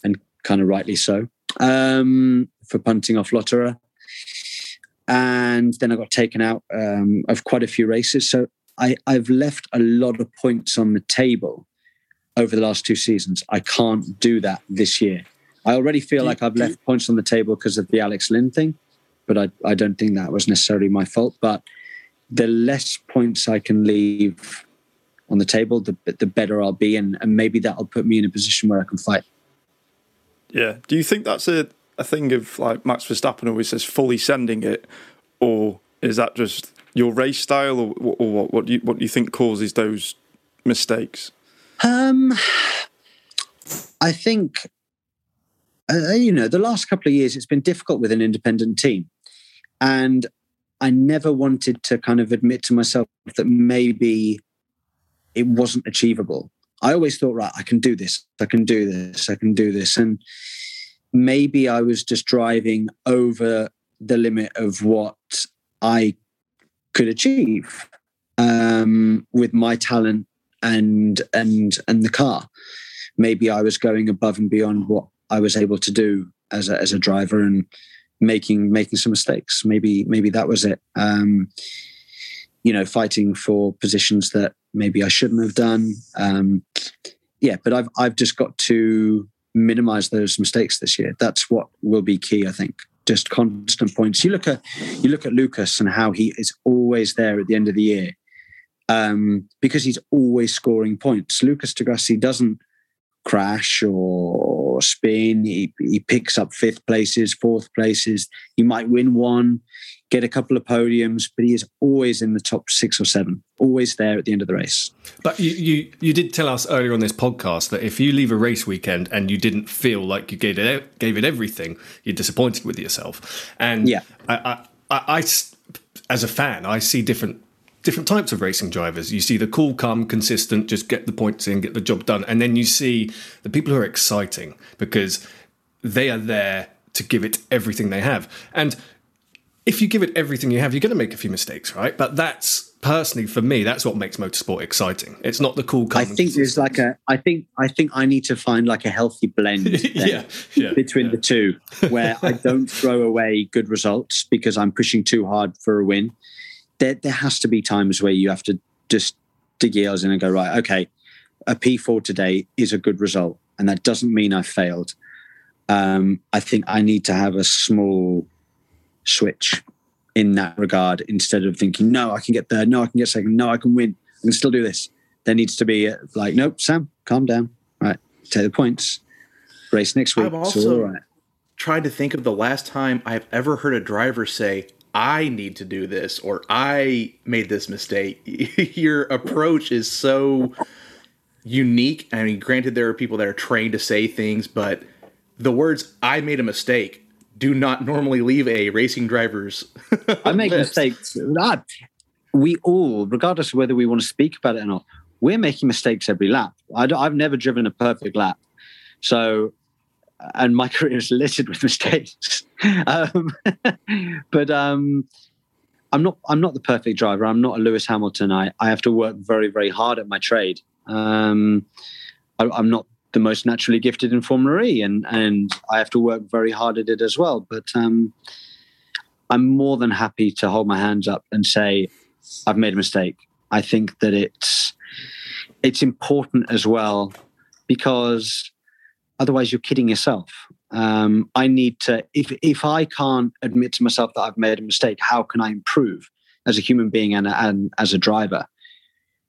and kind of rightly so, um, for punting off Lotterer. And then I got taken out um, of quite a few races. So I, I've left a lot of points on the table over the last two seasons. I can't do that this year. I already feel like I've left points on the table because of the Alex Lynn thing, but I, I don't think that was necessarily my fault. But the less points I can leave on the table, the, the better I'll be. And, and maybe that'll put me in a position where I can fight. Yeah. Do you think that's a, a thing of like Max Verstappen always says fully sending it, or is that just your race style, or, or what? What do you what do you think causes those mistakes? Um, I think, uh, you know, the last couple of years it's been difficult with an independent team. And I never wanted to kind of admit to myself that maybe it wasn't achievable. I always thought, right, I can do this, I can do this, I can do this. And maybe I was just driving over the limit of what I could achieve um, with my talent and and and the car. Maybe I was going above and beyond what I was able to do as a, as a driver and making making some mistakes. Maybe maybe that was it. Um, you know, fighting for positions that maybe I shouldn't have done. Um, yeah, but I've I've just got to minimize those mistakes this year. That's what will be key, I think. Just constant points. You look at you look at Lucas and how he is always there at the end of the year um, because he's always scoring points. Lucas di Grassi doesn't crash or spin. He, he picks up fifth places, fourth places. He might win one, get a couple of podiums, but he is always in the top six or seven, always there at the end of the race. But you, you, you did tell us earlier on this podcast that if you leave a race weekend and you didn't feel like you gave it gave it everything, you're disappointed with yourself. And Yeah. I, I, I, I as a fan, I see different different types of racing drivers. You see the cool, calm, consistent, just get the points in, get the job done, and then you see the people who are exciting because they are there to give it everything they have. And if you give it everything you have, you're going to make a few mistakes, right? But that's personally for me, that's what makes motorsport exciting. It's not the cool. I think there's like a. I think I think I need to find like a healthy blend yeah, yeah, between yeah. the two, where I don't throw away good results because I'm pushing too hard for a win. There, there has to be times where you have to just dig your heels in and go right. Okay, a P4 today is a good result, and that doesn't mean I failed. Um, I think I need to have a small switch in that regard instead of thinking, no, I can get there, no, I can get second, no, I can win, I can still do this. There needs to be a, like, nope, Sam, calm down. All right, take the points. Race next week. I've also all right. tried to think of the last time I've ever heard a driver say, I need to do this or I made this mistake. Your approach is so unique. I mean, granted, there are people that are trained to say things, but the words I made a mistake do not normally leave a racing driver's. I make mistakes. Ah, We all, regardless of whether we want to speak about it or not, we're making mistakes every lap. I have never driven a perfect lap. So, and my career is littered with mistakes. um, but um, I'm not. I'm not the perfect driver. I'm not a Lewis Hamilton. I, I have to work very, very hard at my trade. Um, I, I'm not the most naturally gifted in Formula E, and and I have to work very hard at it as well. But um, I'm more than happy to hold my hands up and say I've made a mistake. I think that it's it's important as well because otherwise you're kidding yourself. Um, I need to if if I can't admit to myself that I've made a mistake, how can I improve as a human being and, and as a driver?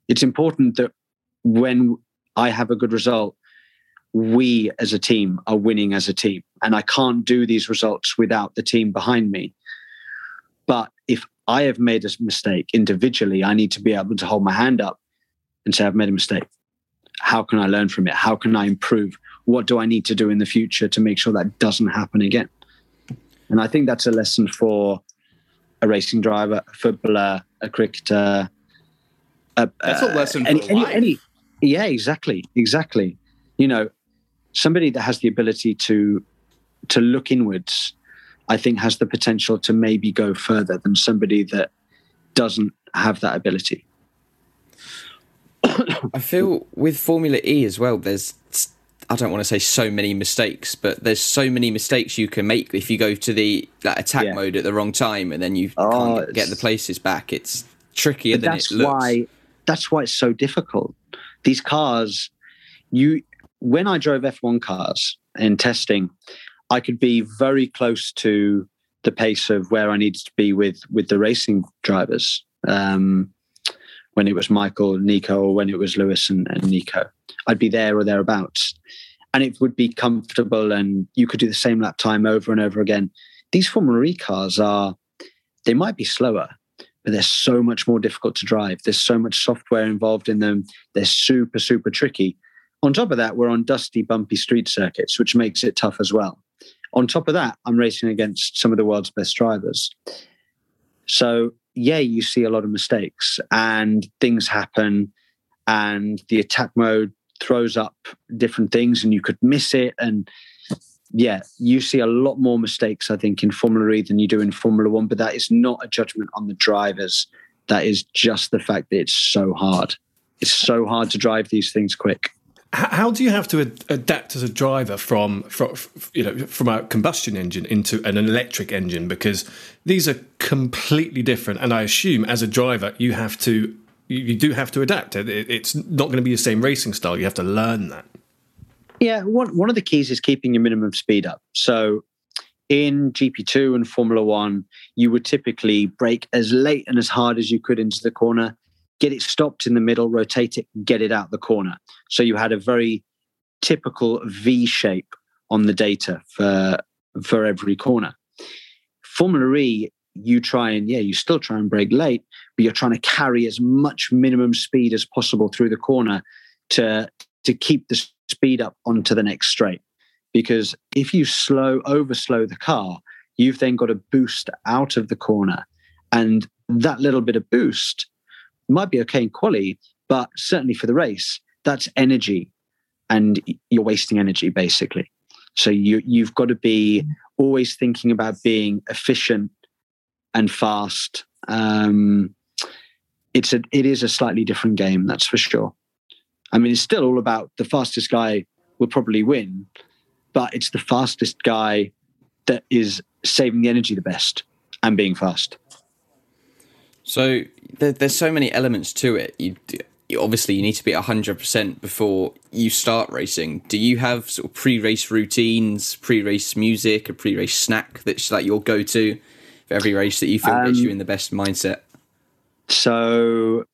It's important that when I have a good result, we as a team are winning as a team, and I can't do these results without the team behind me. But if I have made a mistake individually, I need to be able to hold my hand up and say, I've made a mistake. How can I learn from it? How can I improve? What do I need to do in the future to make sure that doesn't happen again? And I think that's a lesson for a racing driver, a footballer, a cricketer. A, That's a uh, lesson any, for any, life. any- yeah, exactly, exactly. You know, somebody that has the ability to to look inwards, I think, has the potential to maybe go further than somebody that doesn't have that ability. I feel with Formula E as well, there's I don't want to say so many mistakes, but there's so many mistakes you can make if you go to the that attack Yeah. mode at the wrong time and then you Oh, can't get the places back. It's trickier But than that's it looks. why that's why it's so difficult. These cars, you when I drove F1 cars in testing, I could be very close to the pace of where I needed to be with with the racing drivers. Um, when it was Michael, Nico, or when it was Lewis and, and Nico, I'd be there or thereabouts, and it would be comfortable, and you could do the same lap time over and over again. These Formula E cars are they might be slower, but they're so much more difficult to drive. There's so much software involved in them. They're super, super tricky. On top of that, we're on dusty, bumpy street circuits, which makes it tough as well. On top of that, I'm racing against some of the world's best drivers. So, yeah, you see a lot of mistakes and things happen, and the attack mode throws up different things, and you could miss it. And yeah, you see a lot more mistakes, I think, in Formula E than you do in Formula One, but that is not a judgment on the drivers. That is just the fact that it's so hard. It's so hard to drive these things quick. How do you have to ad- adapt as a driver from, from you know from a combustion engine into an electric engine? Because these are completely different and I assume as a driver you have to you, do have to adapt. It, it- it's not going to be the same racing style. You have to learn that. Yeah, one one of the keys is keeping your minimum speed up. So in GP2 and Formula One, you would typically brake as late and as hard as you could into the corner, get it stopped in the middle, rotate it, get it out the corner. So you had a very typical V shape on the data for for every corner. Formula E, you try and yeah, you still try and brake late, but you're trying to carry as much minimum speed as possible through the corner to to keep the speed up onto the next straight. Because if you slow over slow the car, you've then got a boost out of the corner, and that little bit of boost might be okay in quali, but certainly for the race, that's energy, and you're wasting energy basically. So you you've got to be always thinking about being efficient and fast. Um, it's a it is a slightly different game, that's for sure. I mean, it's still all about the fastest guy will probably win, but it's the fastest guy that is saving the energy the best and being fast. So there, there's so many elements to it. You, you obviously you need to be hundred percent before you start racing. Do you have sort of pre-race routines, pre-race music, a pre-race snack that's like your go-to for every race that you feel gets Um, you in the best mindset? So,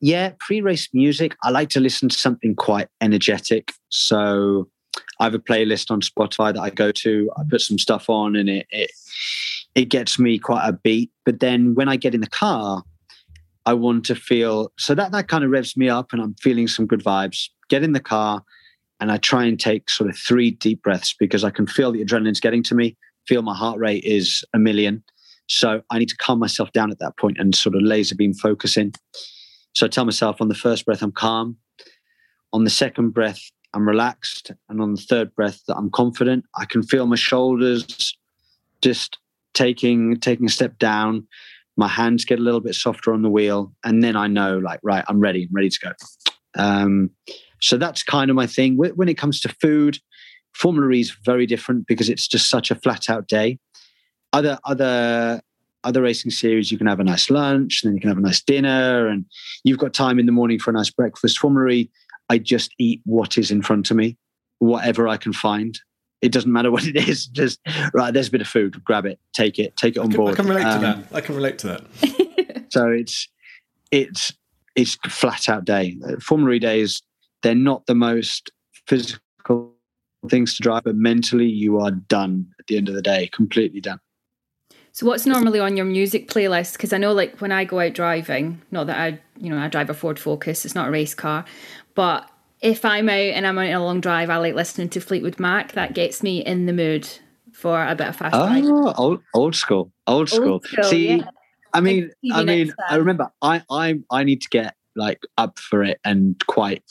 yeah, pre race music, I like to listen to something quite energetic. So, I have a playlist on Spotify that I go to. I put some stuff on and it, it, it gets me quite a beat. But then when I get in the car, I want to feel so that that kind of revs me up and I'm feeling some good vibes. Get in the car and I try and take sort of three deep breaths because I can feel the adrenaline's getting to me, feel my heart rate is a million. So I need to calm myself down at that point and sort of laser beam focus in. So I tell myself on the first breath, I'm calm. On the second breath, I'm relaxed. And on the third breath, that I'm confident. I can feel my shoulders just taking taking a step down. My hands get a little bit softer on the wheel. And then I know, like, right, I'm ready. I'm ready to go. Um, so that's kind of my thing. When it comes to food, Formula E is very different because it's just such a flat out day other other other racing series you can have a nice lunch and then you can have a nice dinner and you've got time in the morning for a nice breakfast Formula E, i just eat what is in front of me whatever i can find it doesn't matter what it is just right there's a bit of food grab it take it take it on I can, board I can relate Um, to that. I can relate to that. so it's it's it's flat out day Formula E days they're not the most physical things to drive but mentally you are done at the end of the day completely done So what's normally on your music playlist? Because I know like when I go out driving, not that I, you know, I drive a Ford Focus, it's not a race car, but if I'm out and I'm on a long drive, I like listening to Fleetwood Mac. That gets me in the mood for a bit of fast. Oh, old, old school, old school. school, See, yeah. I mean, I mean, I remember I, I, I need to get like up for it and quite,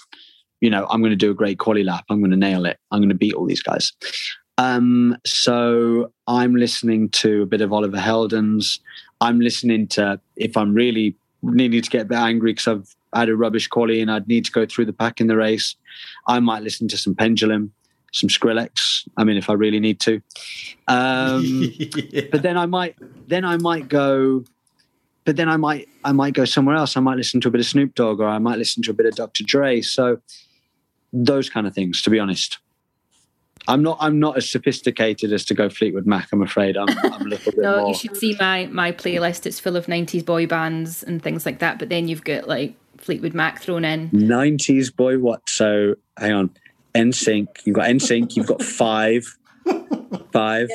you know, I'm going to do a great quali lap. I'm going to nail it. I'm going to beat all these guys. Um, so I'm listening to a bit of Oliver Heldens. I'm listening to if I'm really needing to get a bit angry because I've had a rubbish quali and I'd need to go through the pack in the race. I might listen to some Pendulum, some Skrillex. I mean, if I really need to. Um, But then I might, then I might go. But then I might, I might go somewhere else. I might listen to a bit of Snoop Dogg, or I might listen to a bit of Dr. Dre. So those kind of things. To be honest, I'm not. I'm not as sophisticated as to go Fleetwood Mac. I'm afraid. I'm, I'm a little bit No, more. you should see my my playlist. It's full of '90s boy bands and things like that. But then you've got like Fleetwood Mac thrown in. 90s boy. What? So hang on. NSYNC. You've got NSYNC. You've got five. Five.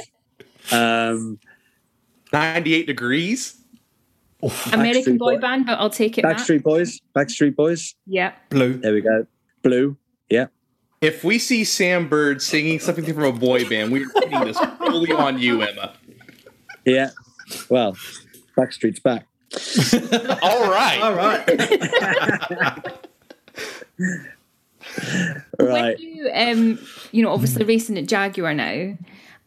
Um, 98 degrees. American boy Boy- band, but I'll take it back. Backstreet Boys. Backstreet Boys. Yeah. Blue. There we go. Blue. Yeah. If we see Sam Bird singing something from a boy band, we're putting this fully on you, Emma. Yeah. Well, Backstreet's back. All right. All right. Right. When you, um, you know, obviously racing at Jaguar now,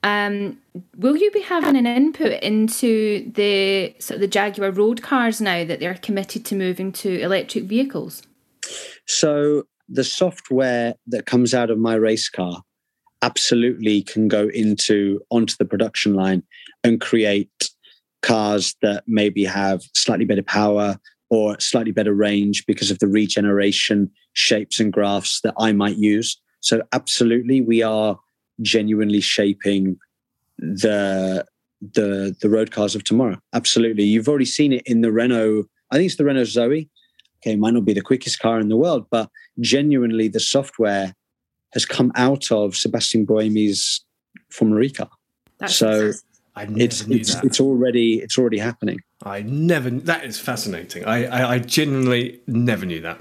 um, will you be having an input into the sort of the Jaguar road cars now that they're committed to moving to electric vehicles? So the software that comes out of my race car absolutely can go into onto the production line and create cars that maybe have slightly better power or slightly better range because of the regeneration shapes and graphs that I might use. So absolutely we are genuinely shaping the the the road cars of tomorrow. Absolutely. You've already seen it in the Renault, I think it's the Renault Zoe. Okay, it might not be the quickest car in the world, but genuinely the software has come out of Sebastian Buemi's Formula E car. That's so I never it's knew it's, that. it's already it's already happening. I never. That is fascinating. I, I, I genuinely never knew that.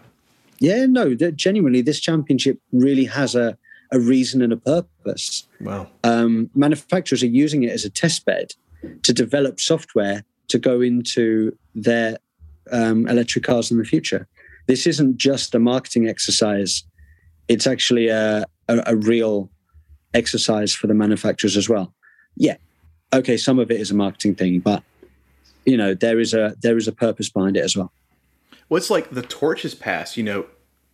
Yeah, no, that genuinely this championship really has a a reason and a purpose. Wow. um, manufacturers are using it as a test bed to develop software to go into their um, electric cars in the future. This isn't just a marketing exercise; it's actually a, a, a real exercise for the manufacturers as well. yeah, okay, some of it is a marketing thing, but you know there is a there is a purpose behind it as well. Well, it's like the torch has passed. You know,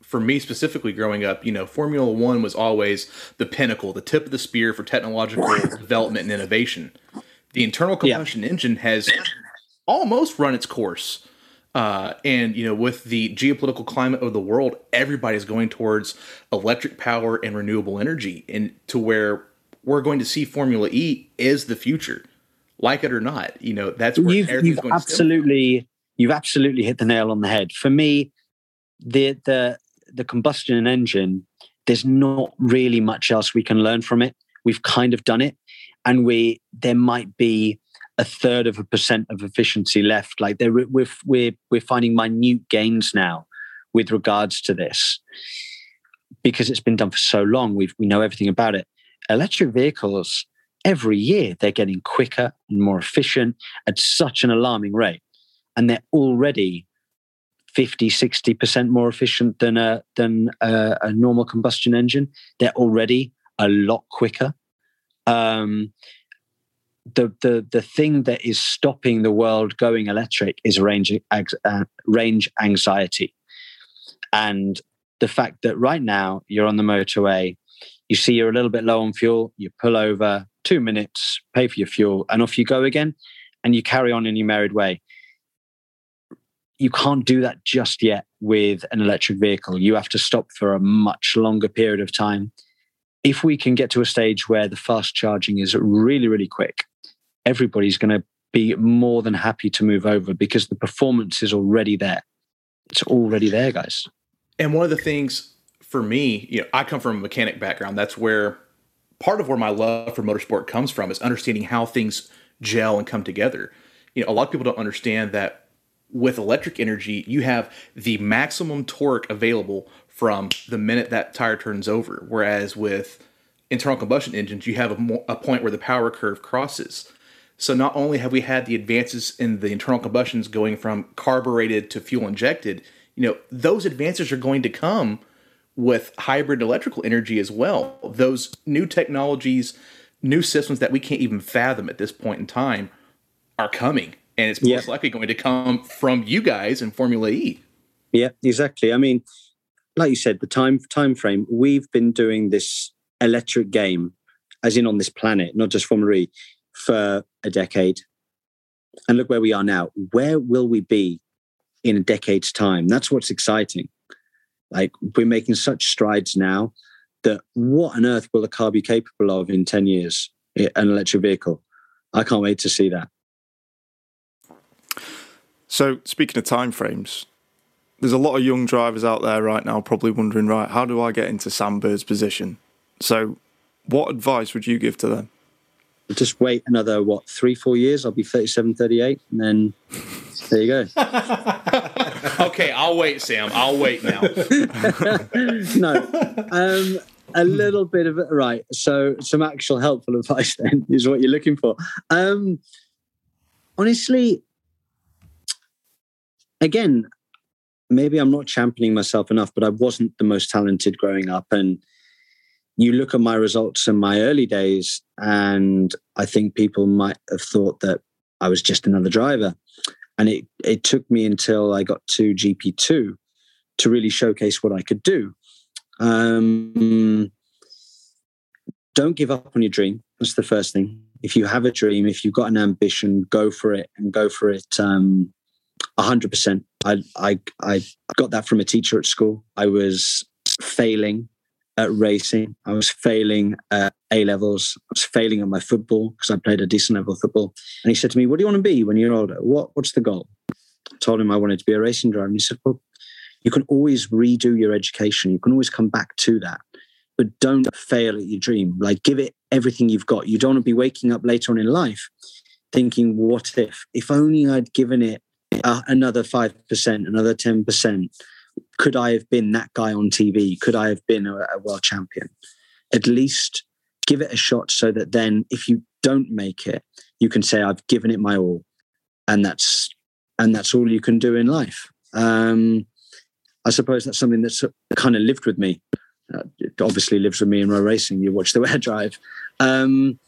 for me specifically, growing up, you know, Formula One was always the pinnacle, the tip of the spear for technological development and innovation. The internal combustion yeah. engine has almost run its course. Uh, and you know, with the geopolitical climate of the world, everybody's going towards electric power and renewable energy, and to where we're going to see Formula E is the future, like it or not. You know, that's where you've, you've absolutely you've absolutely hit the nail on the head. For me, the the the combustion engine, there's not really much else we can learn from it. We've kind of done it, and we there might be a third of a percent of efficiency left. Like there, we're we're we're finding minute gains now with regards to this because it's been done for so long. We we know everything about it. Electric vehicles every year they're getting quicker and more efficient at such an alarming rate, and they're already 50 60% more efficient than a than a, a normal combustion engine. They're already a lot quicker. Um, the the the thing that is stopping the world going electric is range uh, range anxiety, and the fact that right now you're on the motorway, you see you're a little bit low on fuel, you pull over, two minutes, pay for your fuel, and off you go again, and you carry on in your merry way. You can't do that just yet with an electric vehicle. You have to stop for a much longer period of time. If we can get to a stage where the fast charging is really, really quick, everybody's going to be more than happy to move over because the performance is already there. It's already there, guys. And one of the things for me, you know, I come from a mechanic background. That's where part of where my love for motorsport comes from is understanding how things gel and come together. You know, a lot of people don't understand that with electric energy, you have the maximum torque available from the minute that tire turns over. Whereas with internal combustion engines, you have a, mo- a point where the power curve crosses. So not only have we had the advances in the internal combustions going from carbureted to fuel injected, you know, those advances are going to come with hybrid electrical energy as well. Those new technologies, new systems that we can't even fathom at this point in time are coming. And it's most likely going to come from you guys in Formula E. Yeah, exactly. I mean, like you said, the time time frame, we've been doing this electric game, as in on this planet, not just Formula E, for a decade. And look where we are now. Where will we be in a decade's time? That's what's exciting. Like we're making such strides now that what on earth will a car be capable of in 10 years? An electric vehicle. I can't wait to see that. So, speaking of timeframes, there's a lot of young drivers out there right now probably wondering, right, how do I get into Sam Bird's position? So, what advice would you give to them? just wait another what three four years i'll be 37 38 and then there you go okay i'll wait sam. I'll wait now. No um a little bit of it right so some actual helpful advice then is what you're looking for. Um honestly again maybe i'm not championing myself enough but i wasn't the most talented growing up. And you look at my results in my early days, and I think people might have thought that I was just another driver. And it, it took me until I got to GP2 to really showcase what I could do. Um, don't give up on your dream. That's the first thing. If you have a dream, if you've got an ambition, go for it and go for it um, 100%. I, I, I got that from a teacher at school. I was failing at racing. I was failing at A levels. I was failing at my football because I played a decent level of football. And he said to me, What do you want to be when you're older? What, what's the goal? I told him I wanted to be a racing driver. And he said, Well, you can always redo your education. You can always come back to that. But don't fail at your dream. Like, give it everything you've got. You don't want to be waking up later on in life thinking, What if? If only I'd given it uh, another 5%, another 10% could I have been that guy on TV? Could I have been a, a world champion? At least give it a shot so that then if you don't make it, you can say, I've given it my all. And that's and that's all you can do in life. Um, I suppose that's something that's kind of lived with me. Uh, it obviously lives with me in my racing. You watch the I drive. Um,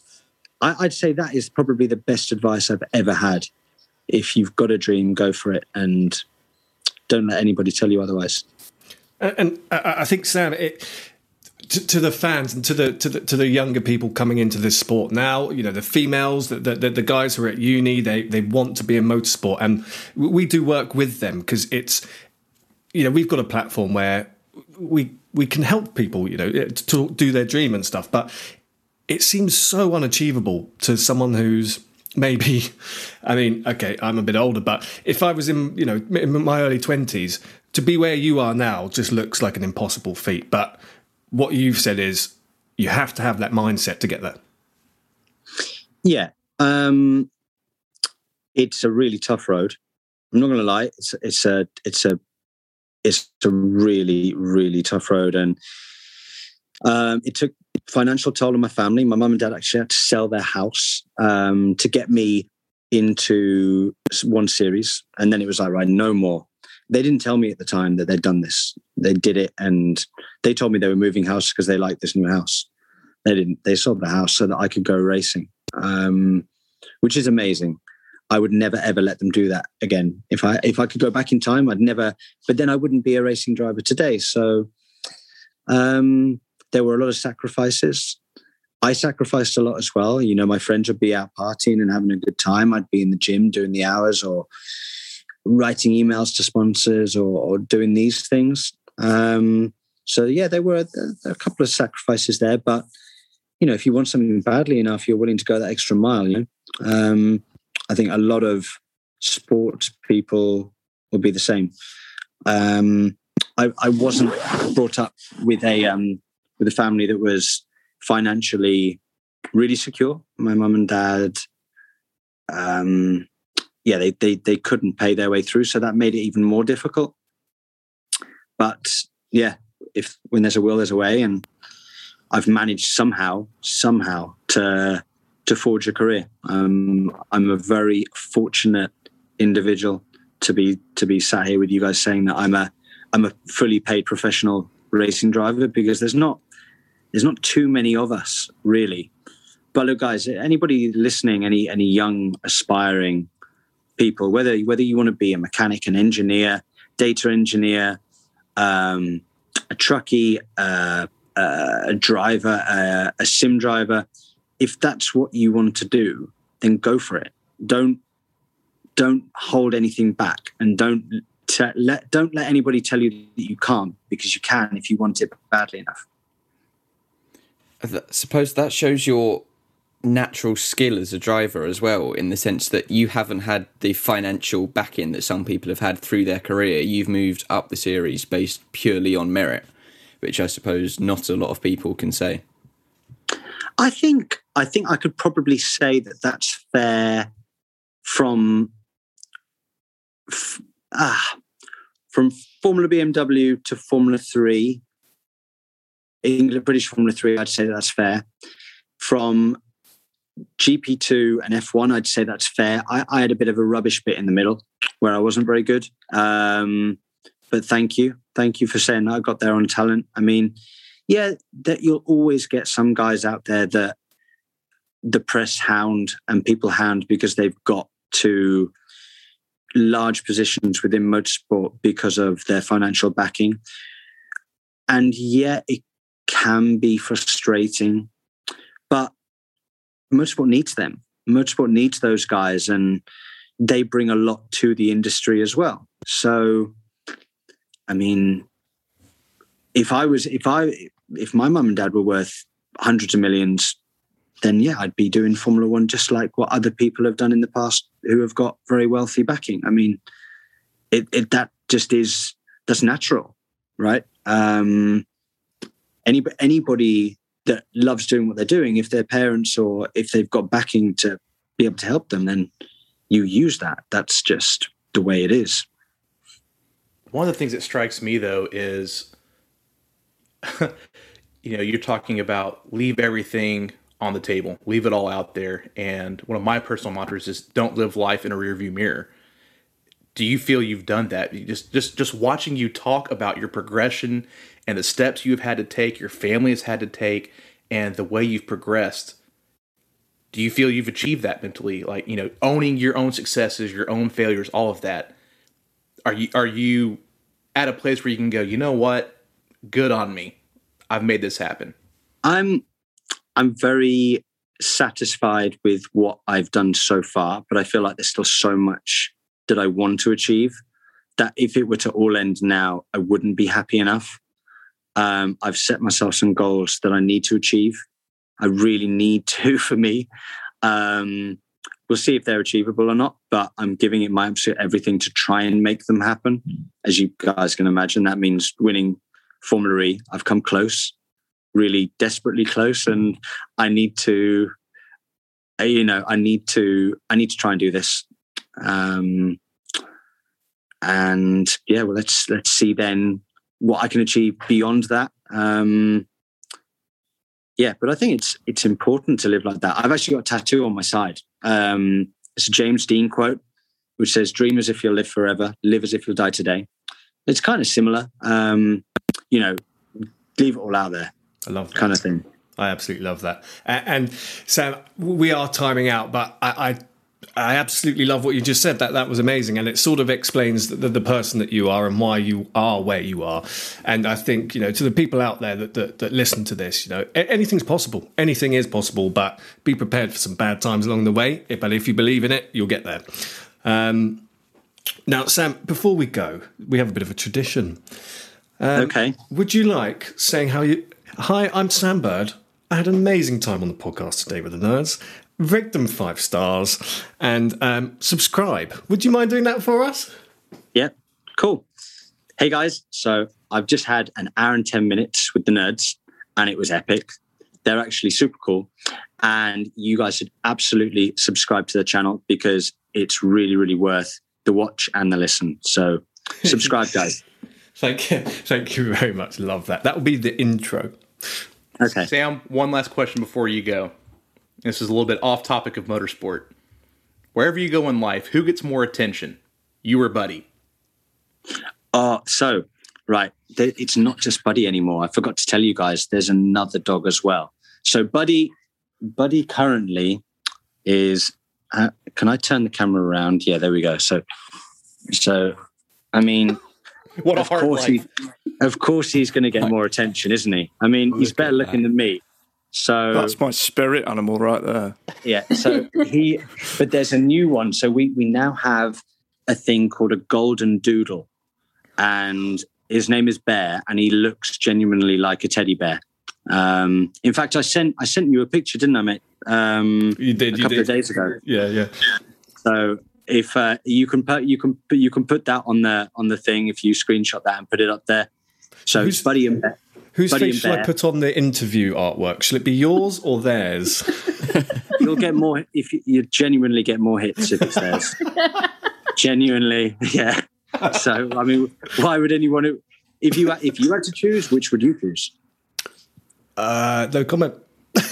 I, I'd say that is probably the best advice I've ever had. If you've got a dream, go for it, and don't let anybody tell you otherwise. And, I, I think Sam, it, to, to, the fans and to the, to the to the younger people coming into this sport now, you know, the females, the the, the guys who are at uni, they they want to be in motorsport, and we do work with them because it's, you know, we've got a platform where we we can help people, you know, to do their dream and stuff, but it seems so unachievable to someone who's maybe i mean okay i'm a bit older but if i was in you know in my early 20s to be where you are now just looks like an impossible feat. But what you've said is you have to have that mindset to get there. Yeah um it's a really tough road. I'm not going to lie it's it's a it's a it's a really really tough road. And um it took financial toll on my family. My mum and dad actually had to sell their house um, to get me into one series, and then it was like, right, no more. They didn't tell me at the time that they'd done this. They did it, and they told me they were moving house because they liked this new house. They didn't. They sold the house so that I could go racing, um, which is amazing. I would never ever let them do that again. If I if I could go back in time, I'd never. But then I wouldn't be a racing driver today. So, um, there were a lot of sacrifices. I sacrificed a lot as well. You know, my friends would be out partying and having a good time. I'd be in the gym doing the hours or writing emails to sponsors or, or doing these things. Um, so yeah, there were a, a couple of sacrifices there, but you know, if you want something badly enough, you're willing to go that extra mile. You know, um, I think a lot of sports people will be the same. Um, I, I, wasn't brought up with a um, with a family that was financially really secure. My mum and dad, um, yeah, they, they they couldn't pay their way through, so that made it even more difficult. But yeah, if when there's a will, there's a way, and I've managed somehow, somehow to to forge a career. Um, I'm a very fortunate individual to be to be sat here with you guys saying that I'm a I'm a fully paid professional racing driver because there's not there's not too many of us really. But look, guys, anybody listening, any any young aspiring people, whether whether you want to be a mechanic, an engineer, data engineer, um, a truckie, uh, uh, a driver, uh, a sim driver, if that's what you want to do, then go for it. Don't don't hold anything back, and don't let don't let anybody tell you that you can't because you can if you want it badly enough. I suppose that shows your natural skill as a driver as well, in the sense that you haven't had the financial backing that some people have had through their career. You've moved up the series based purely on merit, which I suppose not a lot of people can say. I think I think I could probably say that that's fair from ah from Formula BMW to Formula Three England British Formula Three, I'd say that's fair. From GP2 and F1, I'd say that's fair. I, I, had a bit of a rubbish bit in the middle where I wasn't very good. Um, but thank you. Thank you for saying that. I got there on talent. I mean, yeah, that you'll always get some guys out there that the press hound and people hound because they've got to large positions within motorsport because of their financial backing. And yeah, it can be frustrating, but motorsport needs them. Motorsport needs those guys, and they bring a lot to the industry as well. So, I mean, if I was, if I, if my mum and dad were worth hundreds of millions, then yeah, I'd be doing Formula One just like what other people have done in the past who have got very wealthy backing. I mean, it, it that just is that's natural, right? Um, any, anybody that loves doing what they're doing, if their parents or if they've got backing to be able to help them, then you use that. That's just the way it is. One of the things that strikes me though is, you know, you're talking about leave everything on the table, leave it all out there. And one of my personal mantras is don't live life in a rearview mirror. Do you feel you've done that? just just just watching you talk about your progression and the steps you've had to take, your family has had to take, and the way you've progressed, Do you feel you've achieved that mentally? Like, you know, owning your own successes, your own failures, all of that. Are you are you at a place where you can go, you know what? Good on me. I've made this happen. I'm I'm very satisfied with what I've done so far, but I feel like there's still so much that I want to achieve that if it were to all end now, I wouldn't be happy enough. Um, I've set myself some goals that I need to achieve. I really need to for me. Um, we'll see if they're achievable or not, but I'm giving it my absolute everything to try and make them happen. As you guys can imagine, that means winning Formula E. I've come close, really desperately close, and I need to, uh, you know, I need to, I need to try and do this. Um, and yeah, well, let's let's see then what I can achieve beyond that. Um, yeah, but I think it's it's important to live like that. I've actually got a tattoo on my side. Um, it's a James Dean quote, which says, "Dream as if you'll live forever, live as if you'll die today." It's kind of similar. Um, you know, leave it all out there. I love that. kind of thing. I absolutely love that. A- And Sam, we are timing out, but I, I, I absolutely love what you just said. That that was amazing, and it sort of explains the, the person that you are and why you are where you are. And I think you know to the people out there that that, that listen to this, you know, anything's possible. Anything is possible, but be prepared for some bad times along the way. But if you believe in it, you'll get there. Um, now, Sam, before we go, we have a bit of a tradition. Um, okay. Would you like saying how you? Hi, I'm Sam Bird. I had an amazing time on the podcast today with the nerds. Rate them five stars and um, subscribe. Would you mind doing that for us? Yeah, cool. Hey guys, so I've just had an hour and 10 minutes with the nerds and it was epic. They're actually super cool. And you guys should absolutely subscribe to the channel because it's really, really worth the watch and the listen. So subscribe, guys. Thank you. Thank you very much. Love that. That will be the intro. Okay. Sam, one last question before you go. This is a little bit off topic of motorsport. Wherever you go in life, who gets more attention? You or Buddy? Oh, so right, it's not just Buddy anymore. I forgot to tell you guys. There's another dog as well. So Buddy, Buddy currently is. Uh, can I turn the camera around? Yeah, there we go. So, so, I mean, What a of hard course life. he, of course he's going to get more attention, isn't he? I mean, he's better looking than me. So That's my spirit animal right there. yeah. So he, but there's a new one. So we we now have a thing called a golden doodle, and his name is Bear, and he looks genuinely like a teddy bear. Um, in fact, I sent I sent you a picture, didn't I, mate? Um, You did. a you couple did. of days ago. Yeah, yeah. So if uh, you can put you can put you can put that on the on the thing if you screenshot that and put it up there. So Who's- it's Buddy and Bear. Whose Buddy face and shall I put on the interview artwork? Shall it be yours or theirs? You'll get more if you, you genuinely get more hits if it's theirs. genuinely, yeah. So I mean, why would anyone? Who, if you if you had to choose, which would you choose? Uh, no comment.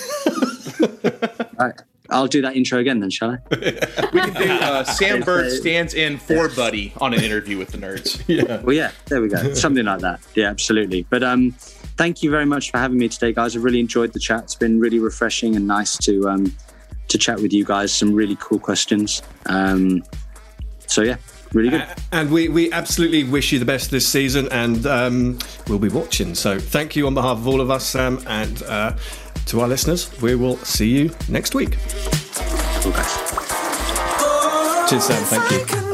Right. I'll do that intro again then, shall I? We can do uh, Sam Bird stands in for Buddy on an interview with the nerds. Yeah. Well, yeah, there we go. Something like that. Yeah, absolutely. But um, thank you very much for having me today, guys. I've really enjoyed the chat. It's been really refreshing and nice to um, to chat with you guys. Some really cool questions. Um, so yeah, really good. And we, we absolutely wish you the best this season, and um, we'll be watching. So thank you on behalf of all of us, Sam, and uh, to our listeners. We will see you next week. Cool, guys. Cheers, Sam. Thank you.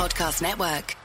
Podcast Network.